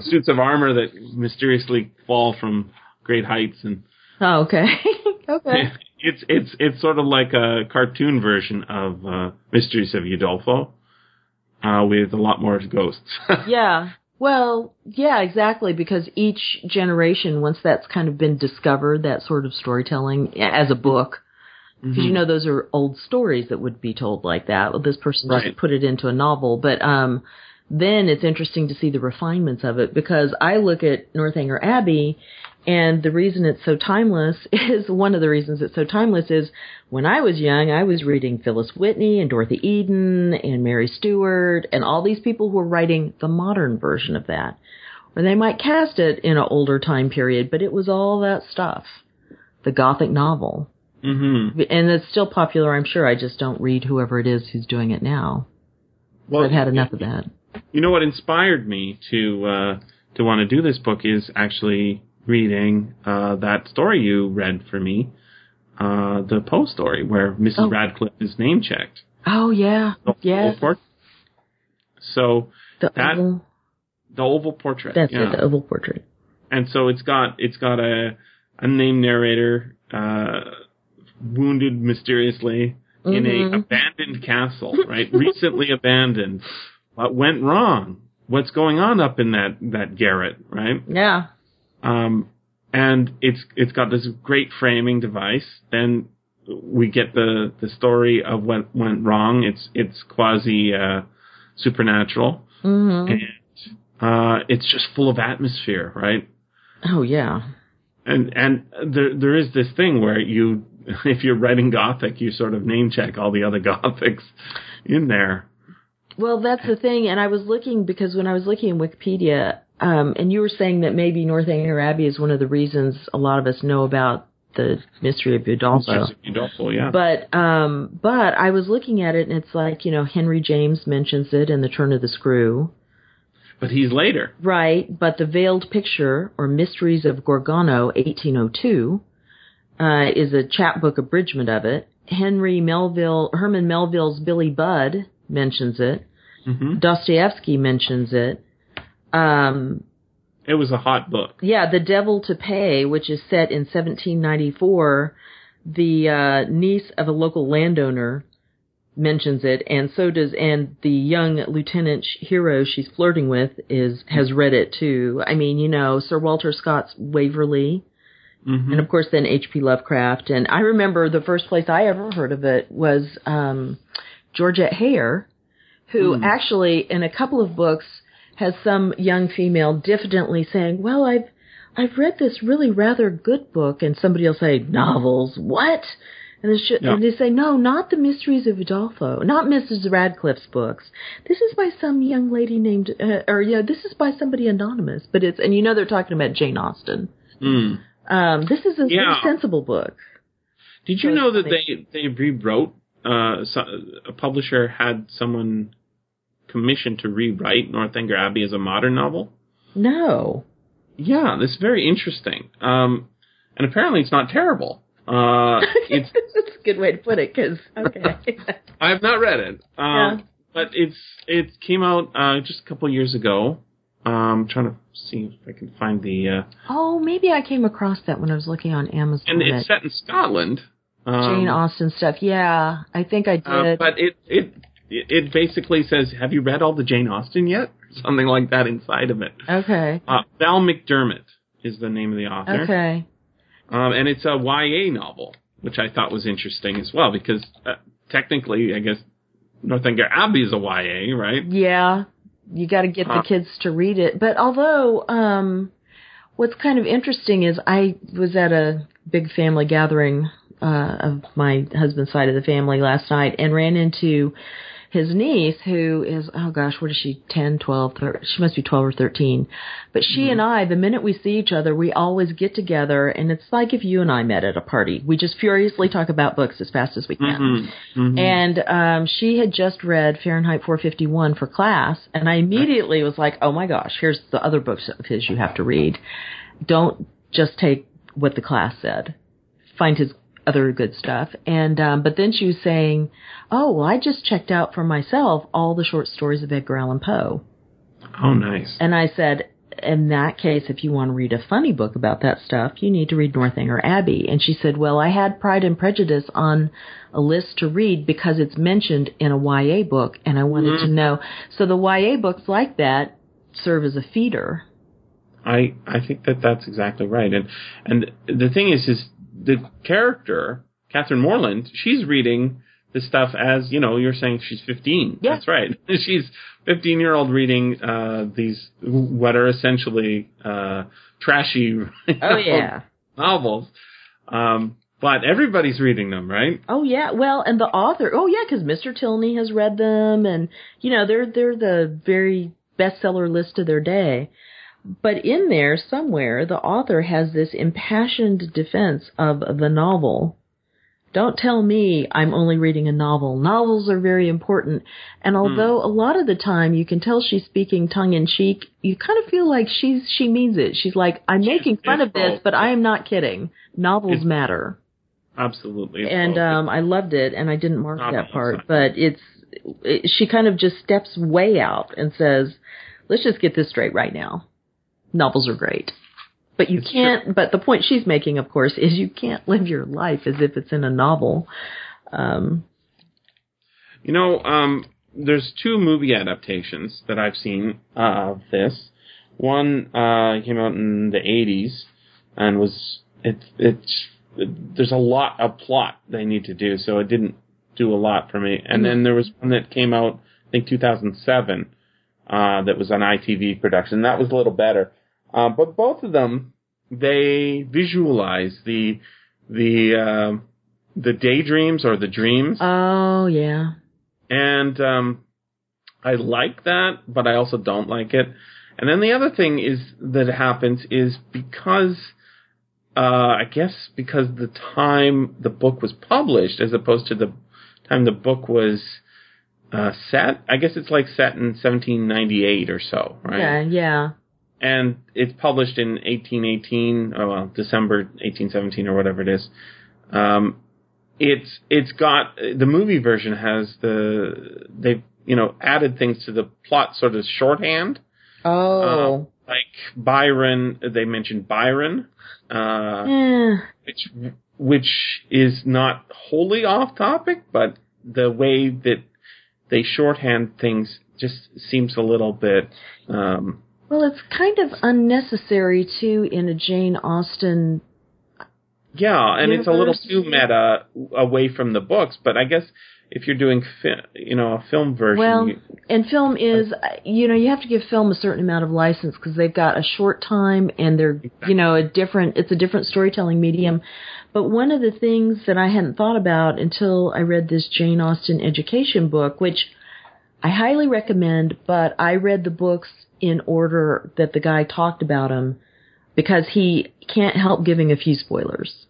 suits of armor that mysteriously fall from great heights, and Oh, okay. okay. it's it's it's sort of like a cartoon version of uh, Mysteries of Udolpho, uh, with a lot more ghosts. Yeah. Well, yeah, exactly. Because each generation, once that's kind of been discovered, that sort of storytelling as a book, because Mm-hmm. you know those are old stories that would be told like that. Well, this person Right. just put it into a novel, but um, then it's interesting to see the refinements of it because I look at Northanger Abbey, and the reason it's so timeless is one of the reasons it's so timeless is when I was young, I was reading Phyllis Whitney and Dorothy Eden and Mary Stewart and all these people who were writing the modern version of that. Or they might cast it in an older time period, but it was all that stuff. The Gothic novel. hmm And it's still popular, I'm sure. I just don't read whoever it is who's doing it now. Well, I've had enough of that. You know what inspired me to uh, to want to do this book is actually reading uh, that story you read for me, uh, the Poe story where Mrs. Oh. Radcliffe is name checked. Oh yeah, The yes. oval port- So The that- oval. the oval portrait. That's yeah. it. The oval portrait. and so it's got it's got a a named narrator uh, wounded mysteriously in Mhm. a abandoned castle, right? Recently abandoned. What went wrong? What's going on up in that that garret, right? Yeah. Um, and it's it's got this great framing device. Then we get the the story of what went wrong. It's it's quasi uh, supernatural, hmm and uh, it's just full of atmosphere, right? Oh yeah. and and there there is this thing where you if you're writing gothic you sort of name check all the other gothics in there Well, that's the thing, and I was looking because when I was looking in Wikipedia, um, and you were saying that maybe Northanger Abbey is one of the reasons a lot of us know about the mystery of Udolpho. Udolpho, yeah But um, but I was looking at it, and it's like you know Henry James mentions it in the Turn of the Screw, but he's later right? But the Veiled Picture or Mysteries of Gorgono, 1802, uh, is a chapbook abridgment of it. Henry Melville, Herman Melville's Billy Budd mentions it. hmm Dostoevsky mentions it. Um, it was a hot book yeah, The Devil to Pay, which is set in 1794, the uh, niece of a local landowner mentions it, and so does, and the young lieutenant hero she's flirting with is has read it too. I mean, you know, Sir Walter Scott's Waverley, hmm and of course then H.P. Lovecraft. And I remember the first place I ever heard of it was um, Georgette Heyer, who Hmm. actually in a couple of books has some young female diffidently saying, "Well, I've I've read this really rather good book," and somebody will say, "Novels, what?" And, they Yeah. and they say, "No, not the Mysteries of Udolpho, not Mrs. Radcliffe's books. This is by some young lady named, uh, or yeah, this is by somebody anonymous." But it's and you know they're talking about Jane Austen. Mm. Um, this is a very Yeah. sensible book. did you So know that they they rewrote uh, so, a publisher had someone commissioned to rewrite Northanger Abbey as a modern novel No. yeah this is very interesting um, and apparently it's not terrible uh, it's That's a good way to put it, because, okay. I have not read it. Um, Yeah. But it's it came out uh, just a couple years ago. Um, trying to see if I can find the uh, oh, maybe I came across that when I was looking on Amazon. and it's set in Scotland. Um, Jane Austen stuff. Yeah, I think I did. uh, but it it it basically says, "Have you read all the Jane Austen yet?" Something like that inside of it. okay. Uh, Val McDermid is the name of the author, Okay. um, and it's a YA novel. which I thought was interesting as well because uh, technically, I guess Northanger Abbey is a YA, right? Yeah, you got to get Huh. the kids to read it. But although, um, what's kind of interesting is I was at a big family gathering uh, of my husband's side of the family last night and ran into his niece who is oh gosh what is she 10 12 13, she must be 12 or 13 but she and i the minute we see each other we always get together and it's like if you and i met at a party we just furiously talk about books as fast as we can Mhm. and um she had just read Fahrenheit 451 for class and I immediately was like, "Oh my gosh, here's the other books of his you have to read. Don't just take what the class said. Find his other good stuff." And um but then she was saying, "Oh, well I just checked out for myself all the short stories of Edgar Allan Poe." Oh, nice. And I said, in that case, if you want to read a funny book about that stuff, you need to read Northanger Abbey. And she said, well, I had Pride and Prejudice on a list to read because it's mentioned in a YA book and I wanted to know. So the YA books like that serve as a feeder. I I think that that's exactly right. And and the thing is, is the character Catherine Morland, she's reading this stuff as you know. You're saying she's 15. Yeah. That's right. she's 15 year old reading uh, these what are essentially uh, trashy Oh yeah. novels. Um, but everybody's reading them, right? Oh yeah, well, and the author. Oh yeah, because Mr. Tilney has read them, and you know they're they're the very bestseller list of their day. But in there somewhere, the author has this impassioned defense of the novel. Don't tell me I'm only reading a novel. Novels are very important, and although a lot of the time you can tell she's speaking tongue in cheek, you kind of feel like she's she means it. She's like, I'm making fun it's of this, but I am not kidding. Novels It's- matter Absolutely. And both. um I loved it and I didn't mark Not that part but it's it, she kind of just steps way out and says let's just get this straight right now novels are great but you It's can't but the point she's making of course is you can't live your life as if it's in a novel um You know, um, there's two movie adaptations that I've seen uh, of this. One uh, came out in the 80s and was it it's there's a lot of plot they need to do, so it didn't do a lot for me. And then there was one that came out I think 2007 uh, that was an ITV production. That was a little better. Uh, but both of them they visualize the the uh, the daydreams or the dreams oh yeah and um, I like that, but I also don't like it. And then the other thing is that happens is because uh, I guess because the time the book was published, as opposed to the time the book was uh, set. I guess it's like set in 1798 or so, right? yeah yeah and it's published in 1818, oh well, December 1817 or whatever it is. Um, it's it's got the movie version has the they've you know added things to the plot sort of shorthand. oh Like Byron, they mentioned Byron, uh, eh. which which is not wholly off topic, but the way that they shorthand things just seems a little bit. Um, well it's kind of unnecessary too in a Jane Austen Yeah, and it's a little too meta away from the books, but I guess if you're doing, fi- you know, a film version, Well, you, and film is, you know, you have to give film a certain amount of license because they've got a short time and they're, you know, a different, it's a different storytelling medium. But one of the things that I hadn't thought about until I read this Jane Austen education book, which I highly recommend, but I read the books in order that the guy talked about him because he can't help giving a few spoilers.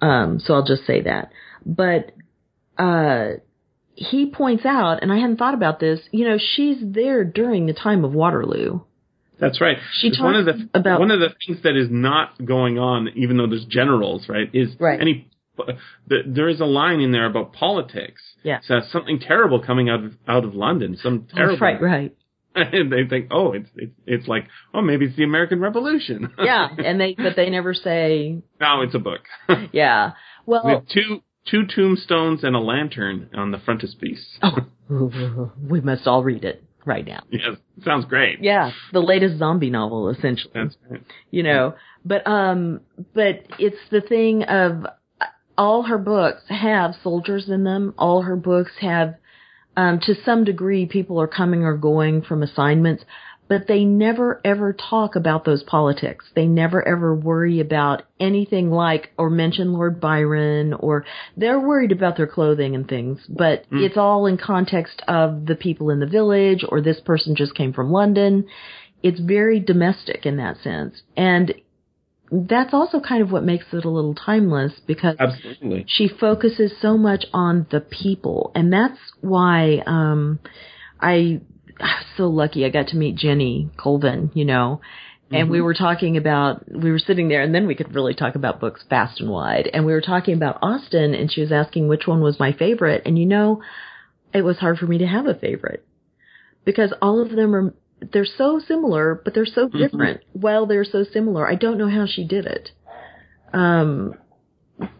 Um, so I'll just say that. But, uh, he points out, and I hadn't thought about this, you know, she's there during the time of Waterloo. that's right. She It's one of talks the about- one of the things that is not going on, even though there's generals, right? Is Right. any the, there is a line in there about politics. Yeah. so something terrible coming out of out of London, some terrible. Right, right. and they think, oh, it's it's it's like, oh, maybe it's the American Revolution. Yeah, and they, but they never say, no, it's a book. yeah. Well, With two two tombstones and a lantern on the frontispiece. oh, we must all read it right now. yes, sounds great. Yeah, the latest zombie novel, essentially. That's right. you know but um but it's the thing of all her books have soldiers in them. All her books have, um, to some degree, people are coming or going from assignments, but they never ever talk about those politics. They never ever worry about anything like or mention Lord Byron or they're worried about their clothing and things, but Mm. it's all in context of the people in the village or this person just came from London. It's very domestic in that sense. And that's also kind of what makes it a little timeless because Absolutely. she focuses so much on the people. And that's why um i i was so lucky i got to meet jenny colvin you know? And we were talking about we were sitting there and then we could really talk about books fast and wide. And we were talking about Austen and she was asking which one was my favorite. And you know it was hard for me to have a favorite because all of them are they're so similar but they're so different while they're so similar i don't know how she did it um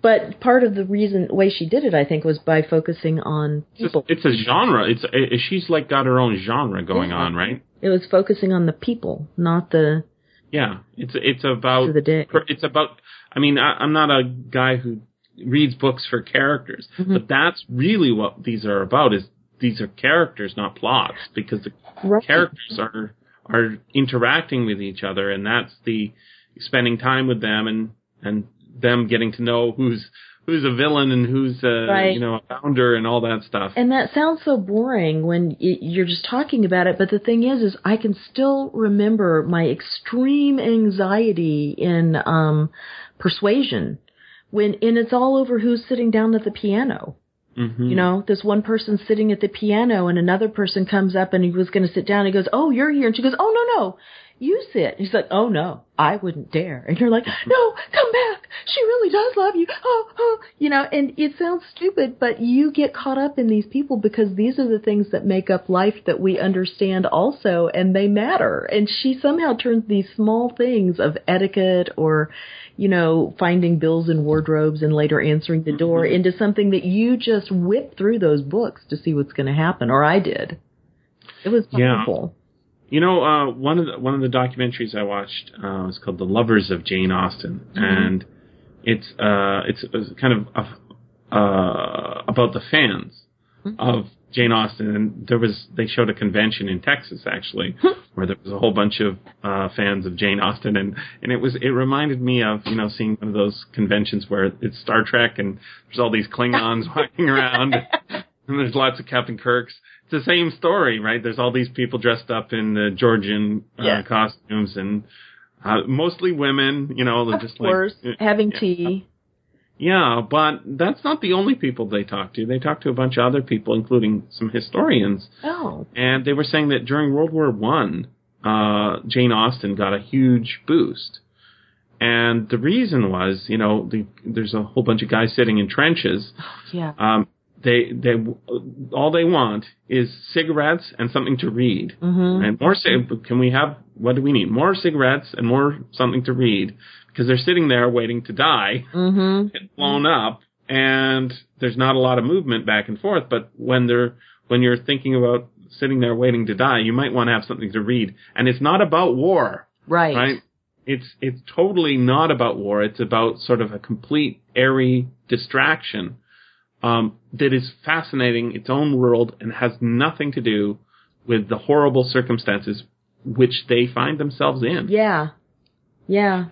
but part of the reason way she did it, I think, was by focusing on It's, people. it's a genre. It's it, she's like got her own genre going Yeah. on, right? It was focusing on the people, not the Yeah. It's it's about the day. it's about i mean I, i'm not a guy who reads books for characters Mm-hmm. but that's really what these are about is these are characters not plots because the Right. characters are are interacting with each other and that's the spending time with them and and them getting to know who's who's a villain and who's a Right. you know a founder and all that stuff And that sounds so boring when you're just talking about it. But the thing is, is I can still remember my extreme anxiety in um, Persuasion when, and it's all over who's sitting down at the piano. Mhm. You know, this one person sitting at the piano and another person comes up and he was going to sit down. And He goes, "Oh, you're here," and she goes, "Oh no, no, you sit." He's like, "Oh no, I wouldn't dare." And you're like, "No, come back. She really does love you." Oh, oh, you know, and it sounds stupid, but you get caught up in these people because these are the things that make up life that we understand also, and they matter. And she somehow turns these small things of etiquette or you know, finding bills in wardrobes and later answering the door mm-hmm. into something that you just whip through those books to see what's going to happen, or I did. It was Yeah. You know, uh, one of the, one of the documentaries I watched uh, was called "The Lovers of Jane Austen," and it's uh, it's, it's kind of uh, uh, about the fans of Jane Austen. And there was they showed a convention in Texas actually, where there was a whole bunch of uh, fans of Jane Austen, and and it was it reminded me of you know seeing one of those conventions where it's Star Trek and there's all these Klingons walking around. And there's lots of Captain Kirks. It's the same story, right? There's all these people dressed up in the Georgian uh, Yeah. costumes and uh, mostly women, you know, Of just course, like having yeah. tea. Yeah, but that's not the only people they talk to. They talk to a bunch of other people, including some historians, Oh, and they were saying that during World War One, uh, Jane Austen got a huge boost. And the reason was, you know, the, there's a whole bunch of guys sitting in trenches yeah. um, they they all they want is cigarettes and something to read. Mhm. And more can we have what do we need? More cigarettes and more something to read because they're sitting there waiting to die, Mhm. get blown up, and there's not a lot of movement back and forth. But when they're when you're thinking about sitting there waiting to die, you might want to have something to read. And it's not about war Right. right? It's it's totally not about war. It's about sort of a complete airy distraction um, that is fascinating, its own world, and has nothing to do with the horrible circumstances which they find themselves in. Yeah. Yeah.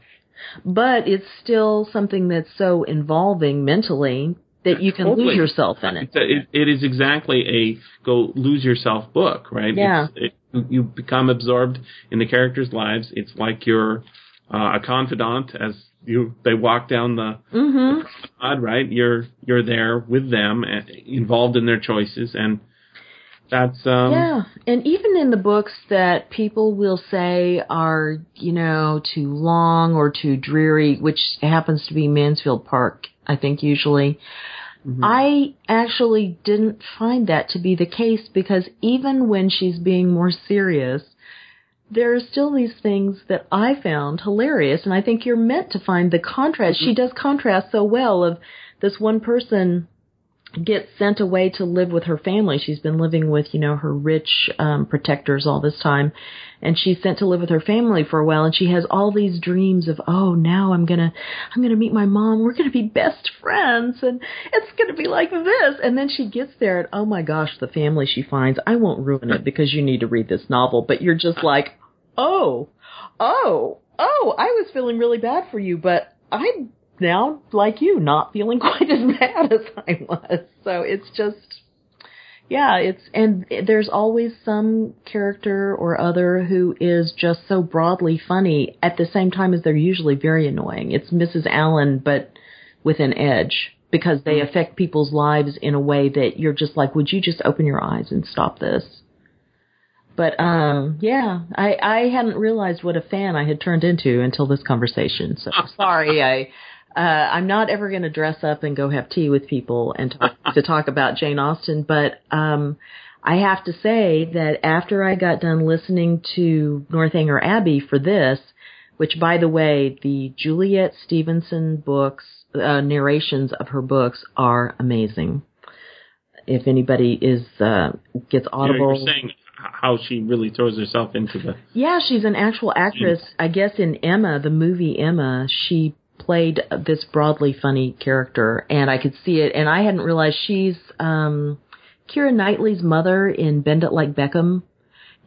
But it's still something that's so involving mentally that you can Totally. lose yourself in it. A, it, it is exactly a go lose yourself book, right? Yeah. It, you become absorbed in the characters' lives. It's like you're uh, a confidant as you they walk down the Mhm. promenade, right? You're you're there with them, uh, involved in their choices, and that's um, Yeah, and even in the books that people will say are, you know, too long or too dreary, which happens to be Mansfield Park, I think usually, Mhm. I actually didn't find that to be the case because even when she's being more serious, there are still these things that I found hilarious, and I think you're meant to find the contrast. She mm-hmm. does contrast so well of this one person gets sent away to live with her family. She's been living with, you know, her rich um, protectors all this time, and she's sent to live with her family for a while. And she has all these dreams of, oh, now I'm gonna, I'm gonna meet my mom. We're gonna be best friends, and it's gonna be like this. And then she gets there, and oh my gosh, the family she finds. I won't ruin it because you need to read this novel, but you're just like, oh, oh, oh. I was feeling really bad for you, but I'm now, like you, not feeling quite as bad as I was. So it's just, yeah, it's, and there's always some character or other who is just so broadly funny at the same time as they're usually very annoying. It's Mrs. Allen, but with an edge because they affect people's lives in a way that you're just like, would you just open your eyes and stop this? But um yeah, I I hadn't realized what a fan I had turned into until this conversation. So sorry I uh, I'm not ever going to dress up and go have tea with people and talk, to talk about Jane Austen, but um, I have to say that after I got done listening to Northanger Abbey for this, which by the way, the Juliet Stevenson books, uh, narrations of her books are amazing. If anybody is uh, gets audible, you're saying how she really throws herself into the. yeah, she's an actual actress. I guess in Emma, the movie Emma, she played this broadly funny character, and I could see it. And I hadn't realized she's um, Keira Knightley's mother in Bend It Like Beckham.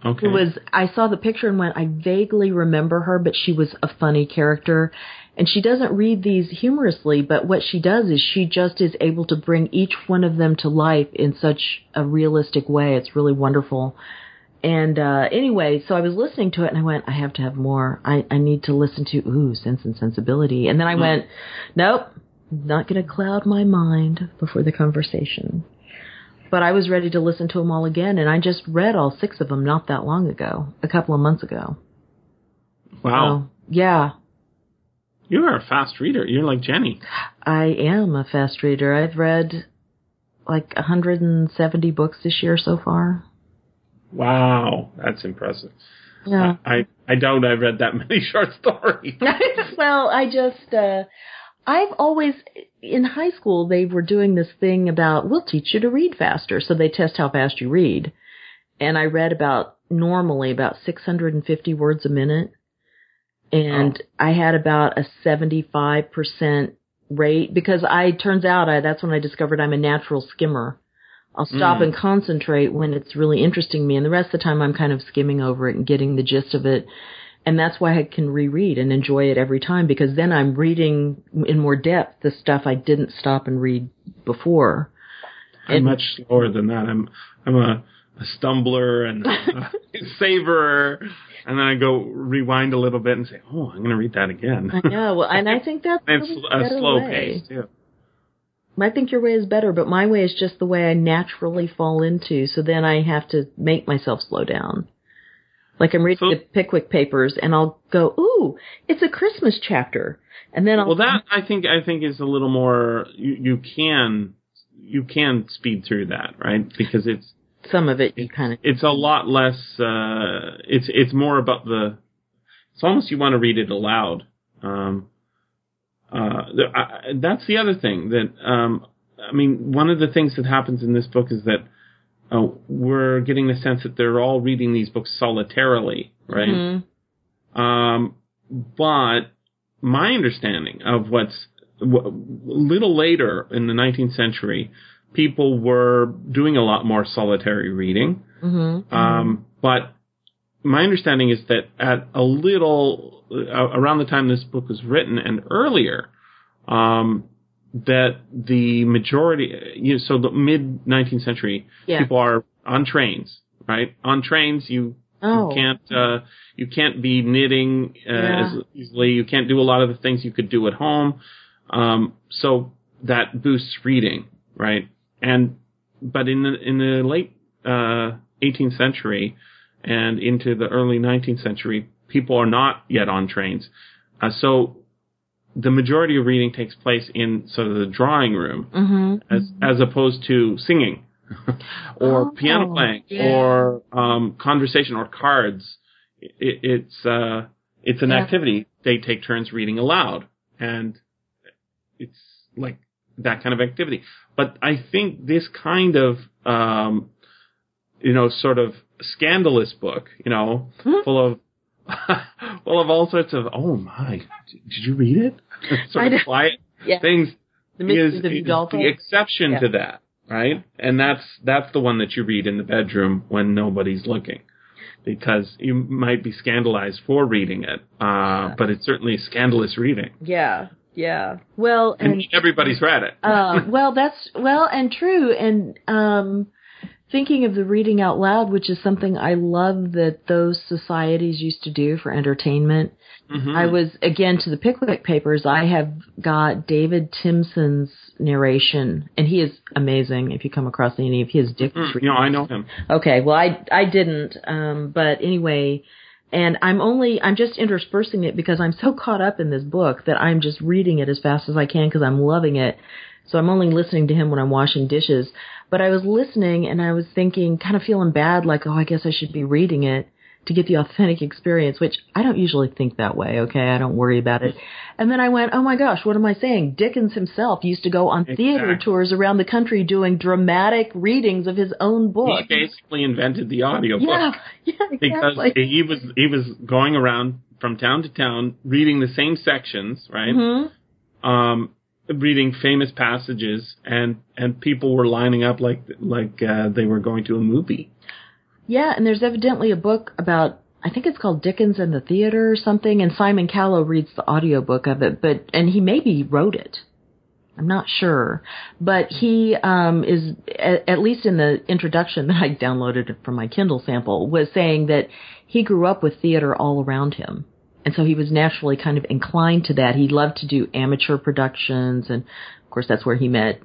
Okay. Who was I saw the picture and went, I vaguely remember her, but she was a funny character. And she doesn't read these humorously, but what she does is she just is able to bring each one of them to life in such a realistic way. It's really wonderful. And uh anyway, so I was listening to it and I went, I have to have more. I, I need to listen to ooh, sense and sensibility. And then I went, Nope, not gonna cloud my mind before the conversation. But I was ready to listen to them all again and I just read all six of them not that long ago, a couple of months ago. wow. So, yeah, You are a fast reader. You're like Jenny. I am a fast reader. I've read like 170 books this year so far. Wow. That's impressive. Yeah. I, I doubt I've read that many short stories. well, I just, uh, I've always, in high school, they were doing this thing about, we'll teach you to read faster. So they test how fast you read. And I read about, normally about 650 words a minute. And I had about a 75% rate because I, turns out I, that's when I discovered I'm a natural skimmer. I'll stop Mm. and concentrate when it's really interesting me and the rest of the time I'm kind of skimming over it and getting the gist of it. And that's why I can reread and enjoy it every time because then I'm reading in more depth the stuff I didn't stop and read before. I'm And- much slower than that. I'm I'm a, a stumbler and a saver, and then I go rewind a little bit and say, "Oh, I'm going to read that again." I know. Well, and I think that's really a slow way. pace too. I think your way is better, but my way is just the way I naturally fall into. So then I have to make myself slow down. Like I'm reading So- the Pickwick Papers, and I'll go, "Ooh, it's a Christmas chapter," and then I'll Well, that I think I think is a little more. You, you can you can speed through that, right? Because it's some of it you kind of it's a lot less. Uh, it's it's more about the. It's almost you want to read it aloud. Um, uh, I, that's the other thing that um, I mean. One of the things that happens in this book is that uh, we're getting the sense that they're all reading these books solitarily, right? Mhm. Um, but my understanding of what's w- a little later in the 19th century, people were doing a lot more solitary reading. Mhm. Um, but my understanding is that at a little uh, around the time this book was written and earlier, um, that the majority, you know, so the mid 19th century, Yeah. people are on trains, right? On trains, you Oh. you can't uh, you can't be knitting uh, Yeah. as easily. You can't do a lot of the things you could do at home. Um, so that boosts reading, right? And but in the in the late uh, 18th century and into the early 19th century, people are not yet on trains. Uh, so the majority of reading takes place in sort of the drawing room Mhm. as as opposed to singing or Oh, piano playing yeah. or um, conversation or cards. It, it's uh, it's an Yeah. activity. They take turns reading aloud, and it's like that kind of activity. But I think this kind of, um, you know, sort of scandalous book, you know, Mhm. full of, full of all sorts of, oh my, did you read it? sort of quiet Yeah. things The is, of is the exception Yeah. to that, right? And that's that's the one that you read in the bedroom when nobody's looking, because you might be scandalized for reading it, uh, but it's certainly scandalous reading, yeah, yeah. Well, and, and everybody's read it. uh, well, that's well and true. And um, thinking of the reading out loud, which is something I love that those societies used to do for entertainment. Mhm. I was again to the Pickwick Papers. I have got David Timson's narration, and he is amazing. If you come across any of his Dickens Mm, you know, I know him. Okay, well, I I didn't, um, but anyway, and I'm only I'm just interspersing it because I'm so caught up in this book that I'm just reading it as fast as I can because I'm loving it. So I'm only listening to him when I'm washing dishes. But I was listening and I was thinking, kind of feeling bad, like, oh, I guess I should be reading it to get the authentic experience, which I don't usually think that way. Okay, I don't worry about it. And then I went, oh my gosh, what am I saying? Dickens himself used to go on theater tours around the country doing dramatic readings of his own book. He basically invented the audiobook Yeah, yeah, exactly. because he was he was going around from town to town reading the same sections, right? Mhm. um, reading famous passages, and and people were lining up like like uh, they were going to a movie. Yeah, and there's evidently a book about I think it's called Dickens and the Theater or something, and Simon Callow reads the audiobook of it, but and he maybe wrote it. I'm not sure, but he um, is at, at least in the introduction that I downloaded from my Kindle sample was saying that he grew up with theater all around him, and so he was naturally kind of inclined to that. He loved to do amateur productions, and of course that's where he met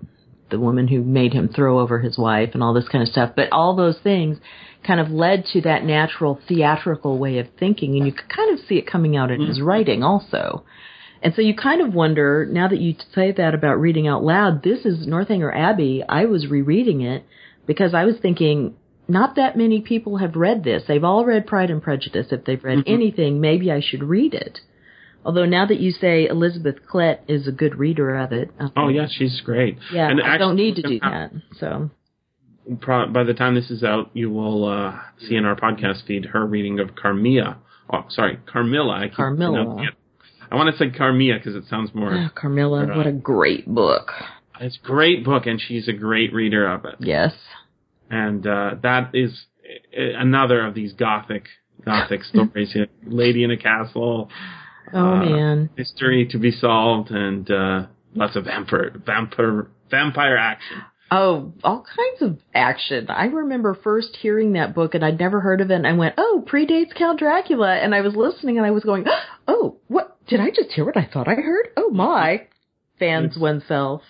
the woman who made him throw over his wife and all this kind of stuff. But all those things kind of led to that natural theatrical way of thinking, and you could kind of see it coming out in his mm-hmm. writing also. And so you kind of wonder, now that you say that about reading out loud, this is Northanger Abbey. I was rereading it because I was thinking, not that many people have read this. They've all read Pride and Prejudice. If they've read anything, maybe I should read it. Although now that you say Elizabeth Klett is a good reader of it. um, Oh yeah, she's great. Yeah, and I don't need to do that. So, pro- By the time this is out, you will uh, see in our podcast feed her reading of Carmilla. Oh, sorry, Carmilla. I Carmilla. I want to say Carmilla because it sounds more. oh, Carmilla, what a great book. It's a great book, and she's a great reader of it. Yes. And uh, that is another of these gothic gothic stories. Lady in a castle, Oh Uh, man. mystery to be solved, and uh, lots of vampire vampire vampire action. Oh, all kinds of action. I remember first hearing that book and I'd never heard of it and I went, oh, predates Count Dracula. And I was listening and I was going, oh, what? Did I just hear what I thought I heard? Oh my. Fans It's- oneself.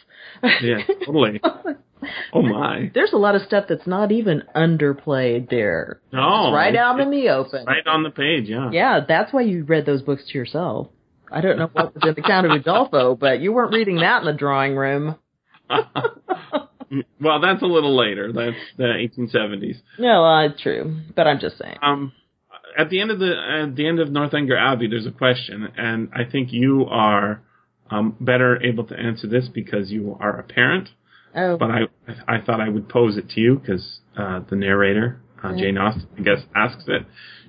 Yeah, totally. Oh my! There's a lot of stuff that's not even underplayed there. No, It's right it's- out in the open. right on the page. Yeah. Yeah, that's why you read those books to yourself. I don't know what was in the Count of Udolpho, but you weren't reading that in the drawing room. well, that's a little later. That's the 1870s. No, uh, true, but I'm just saying. Um, at the end of the at the end of Northanger Abbey, there's a question, and I think you are um, better able to answer this because you are a parent. Oh, But I I thought I would pose it to you because uh, the narrator uh, Jane Austen, I guess, asks it.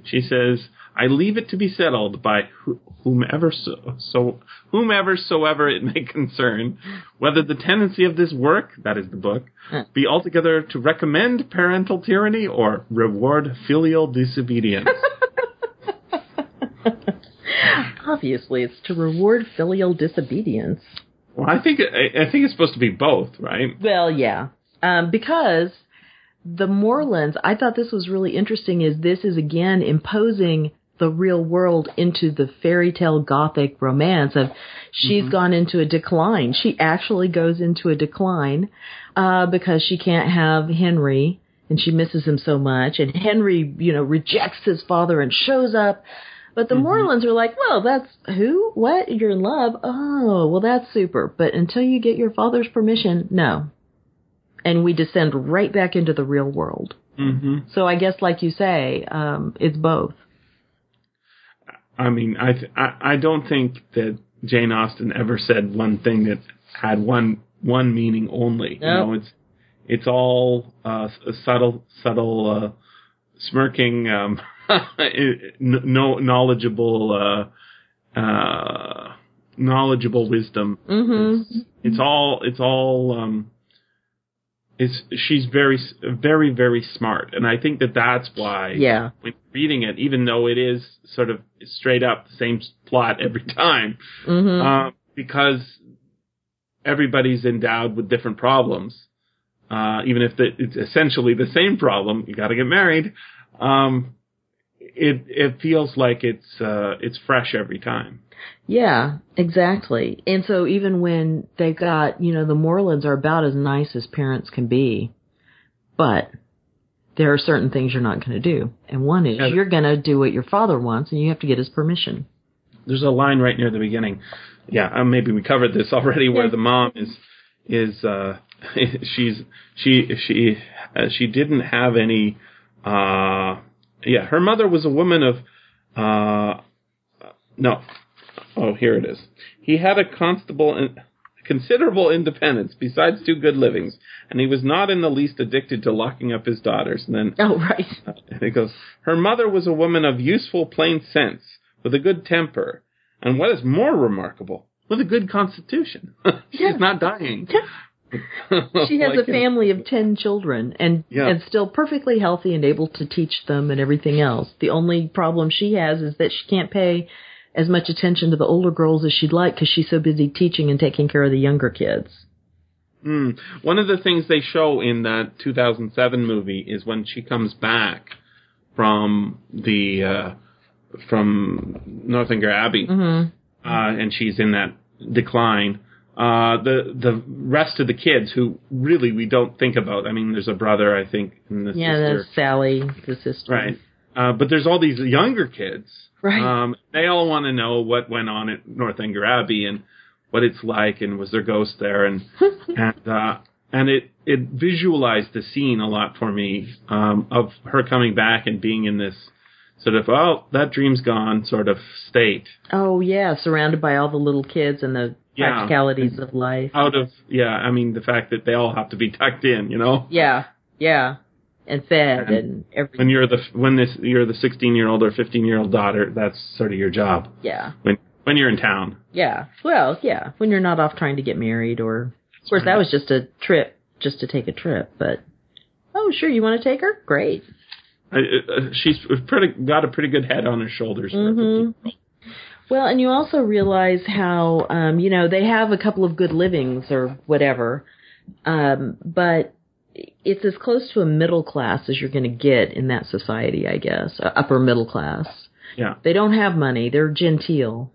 She says, "I leave it to be settled by wh- whomever so, so whomever soever it may concern, whether the tendency of this work, that is the book, Hmm. be altogether to recommend parental tyranny or reward filial disobedience." Obviously, it's to reward filial disobedience. well, I think I, I think it's supposed to be both, right? Well, yeah. Um, because the Morlands, I thought this was really interesting, is this is again imposing the real world into the fairy tale gothic romance of she's gone into a decline. She actually goes into a decline uh, because she can't have Henry and she misses him so much. And Henry, you know, rejects his father and shows up. But the Morlands are like, well, that's who? What? You're in love? Oh, well, that's super. But until you get your father's permission, no. And we descend right back into the real world. Mm-hmm. So I guess, like you say, um, it's both. I mean, I, th- I I don't think that Jane Austen ever said one thing that had one one meaning only. You know, it's it's all uh, s- subtle, subtle, uh, smirking, um, n- no knowledgeable, uh, uh, knowledgeable wisdom. Mhm. It's, it's all, it's all, um, it's she's very, very, very smart, and I think that that's why. Yeah. When reading it, even though it is sort of straight up the same plot every time, Mhm. uh, because everybody's endowed with different problems. Uh, even if the, it's essentially the same problem, you got to get married. Um, it it feels like it's uh, it's fresh every time. Yeah, exactly. And so even when they've got, you know, the Morlands are about as nice as parents can be, but there are certain things you're not going to do. And one is Yeah. you're going to do what your father wants and you have to get his permission. There's a line right near the beginning. Yeah, uh, maybe we covered this already, where Yeah. the mom is is uh, she's she she uh, she didn't have any. Uh, yeah, her mother was a woman of. Uh, no, oh here it is. He had a constable and considerable independence besides two good livings, and he was not in the least addicted to locking up his daughters. And then Oh, right. and it goes, Her mother was a woman of useful plain sense, with a good temper, and what is more remarkable, with a good constitution. She's Yeah. not dying. She has Like, a family of 10 children and Yeah. and still perfectly healthy and able to teach them and everything else. The only problem she has is that she can't pay as much attention to the older girls as she'd like because she's so busy teaching and taking care of the younger kids. Mm. One of the things they show in that 2007 movie is when she comes back from the uh, from Northanger Abbey, Mhm. uh, and she's in that decline. Uh, the the rest of the kids who really we don't think about. I mean, there's a brother, I think, and the Yeah, sister. that's Sally, the sister. Right. Uh, but there's all these younger kids. Right. Um, they all want to know what went on at Northanger Abbey and what it's like and was there ghosts there and and uh, and it it visualized the scene a lot for me um, of her coming back and being in this sort of oh that dream's gone sort of state Oh yeah, surrounded by all the little kids and the Yeah. practicalities of life. out of yeah I mean the fact that they all have to be tucked in you know Yeah, yeah, and fed And and everything. when you're the when this you're the 16 year old or 15 year old daughter that's sort of your job Yeah, when when you're in town yeah. Well, yeah, when you're not off trying to get married, or of course that was just a trip, just to take a trip. But oh, sure, you want to take her? Great. I, uh, she's pretty got a pretty good head on her shoulders. Mhm. 15. Well, and you also realize how, um, you know, they have a couple of good livings or whatever, um, but it's as close to a middle class as you're going to get in that society, I guess, uh, upper middle class. Yeah. They don't have money; they're genteel,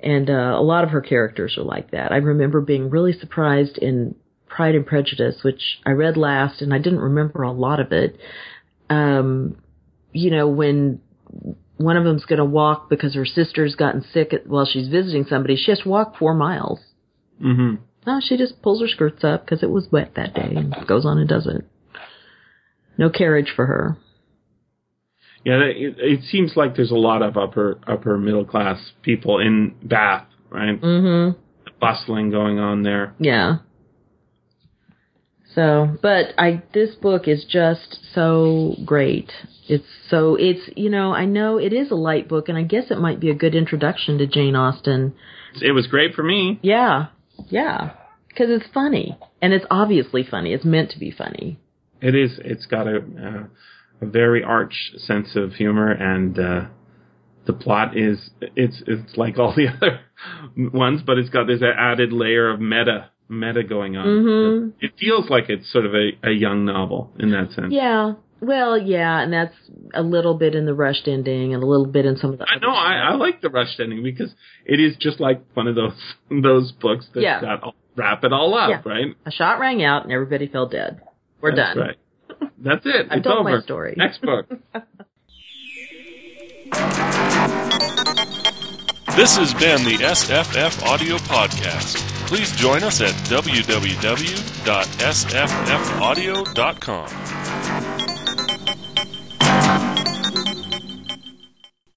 and uh, a lot of her characters are like that. I remember being really surprised in Pride and Prejudice, which I read last, and I didn't remember a lot of it. Um, you know, when one of them's going to walk because her sister's gotten sick while she's visiting somebody. She has to walk four miles. hmm No, she just pulls her skirts up because it was wet that day and goes on and does it. No carriage for her. Yeah, it, it seems like there's a lot of upper upper middle class people in Bath, right? Mm-hmm. Bustling going on there. Yeah. So, but I this book is just so great. It's so it's you know I know it is a light book and I guess it might be a good introduction to Jane Austen. It was great for me. Yeah, yeah, because it's funny and it's obviously funny. It's meant to be funny. It is. It's got a uh, a very arch sense of humor, and uh, the plot is it's it's like all the other ones, but it's got this added layer of meta meta going on. Mhm. It feels like it's sort of a, a young novel in that sense. Yeah. Well, yeah, and that's a little bit in the rushed ending and a little bit in some of the. I know. I, I like the rushed ending because it is just like one of those those books that Yeah. got all, wrap it all up, Yeah. right? A shot rang out and everybody fell dead. We're That's done. Right. That's it. I've it's told my story. Next book. This has been the SFF Audio Podcast. Please join us at www.sffaudio.com.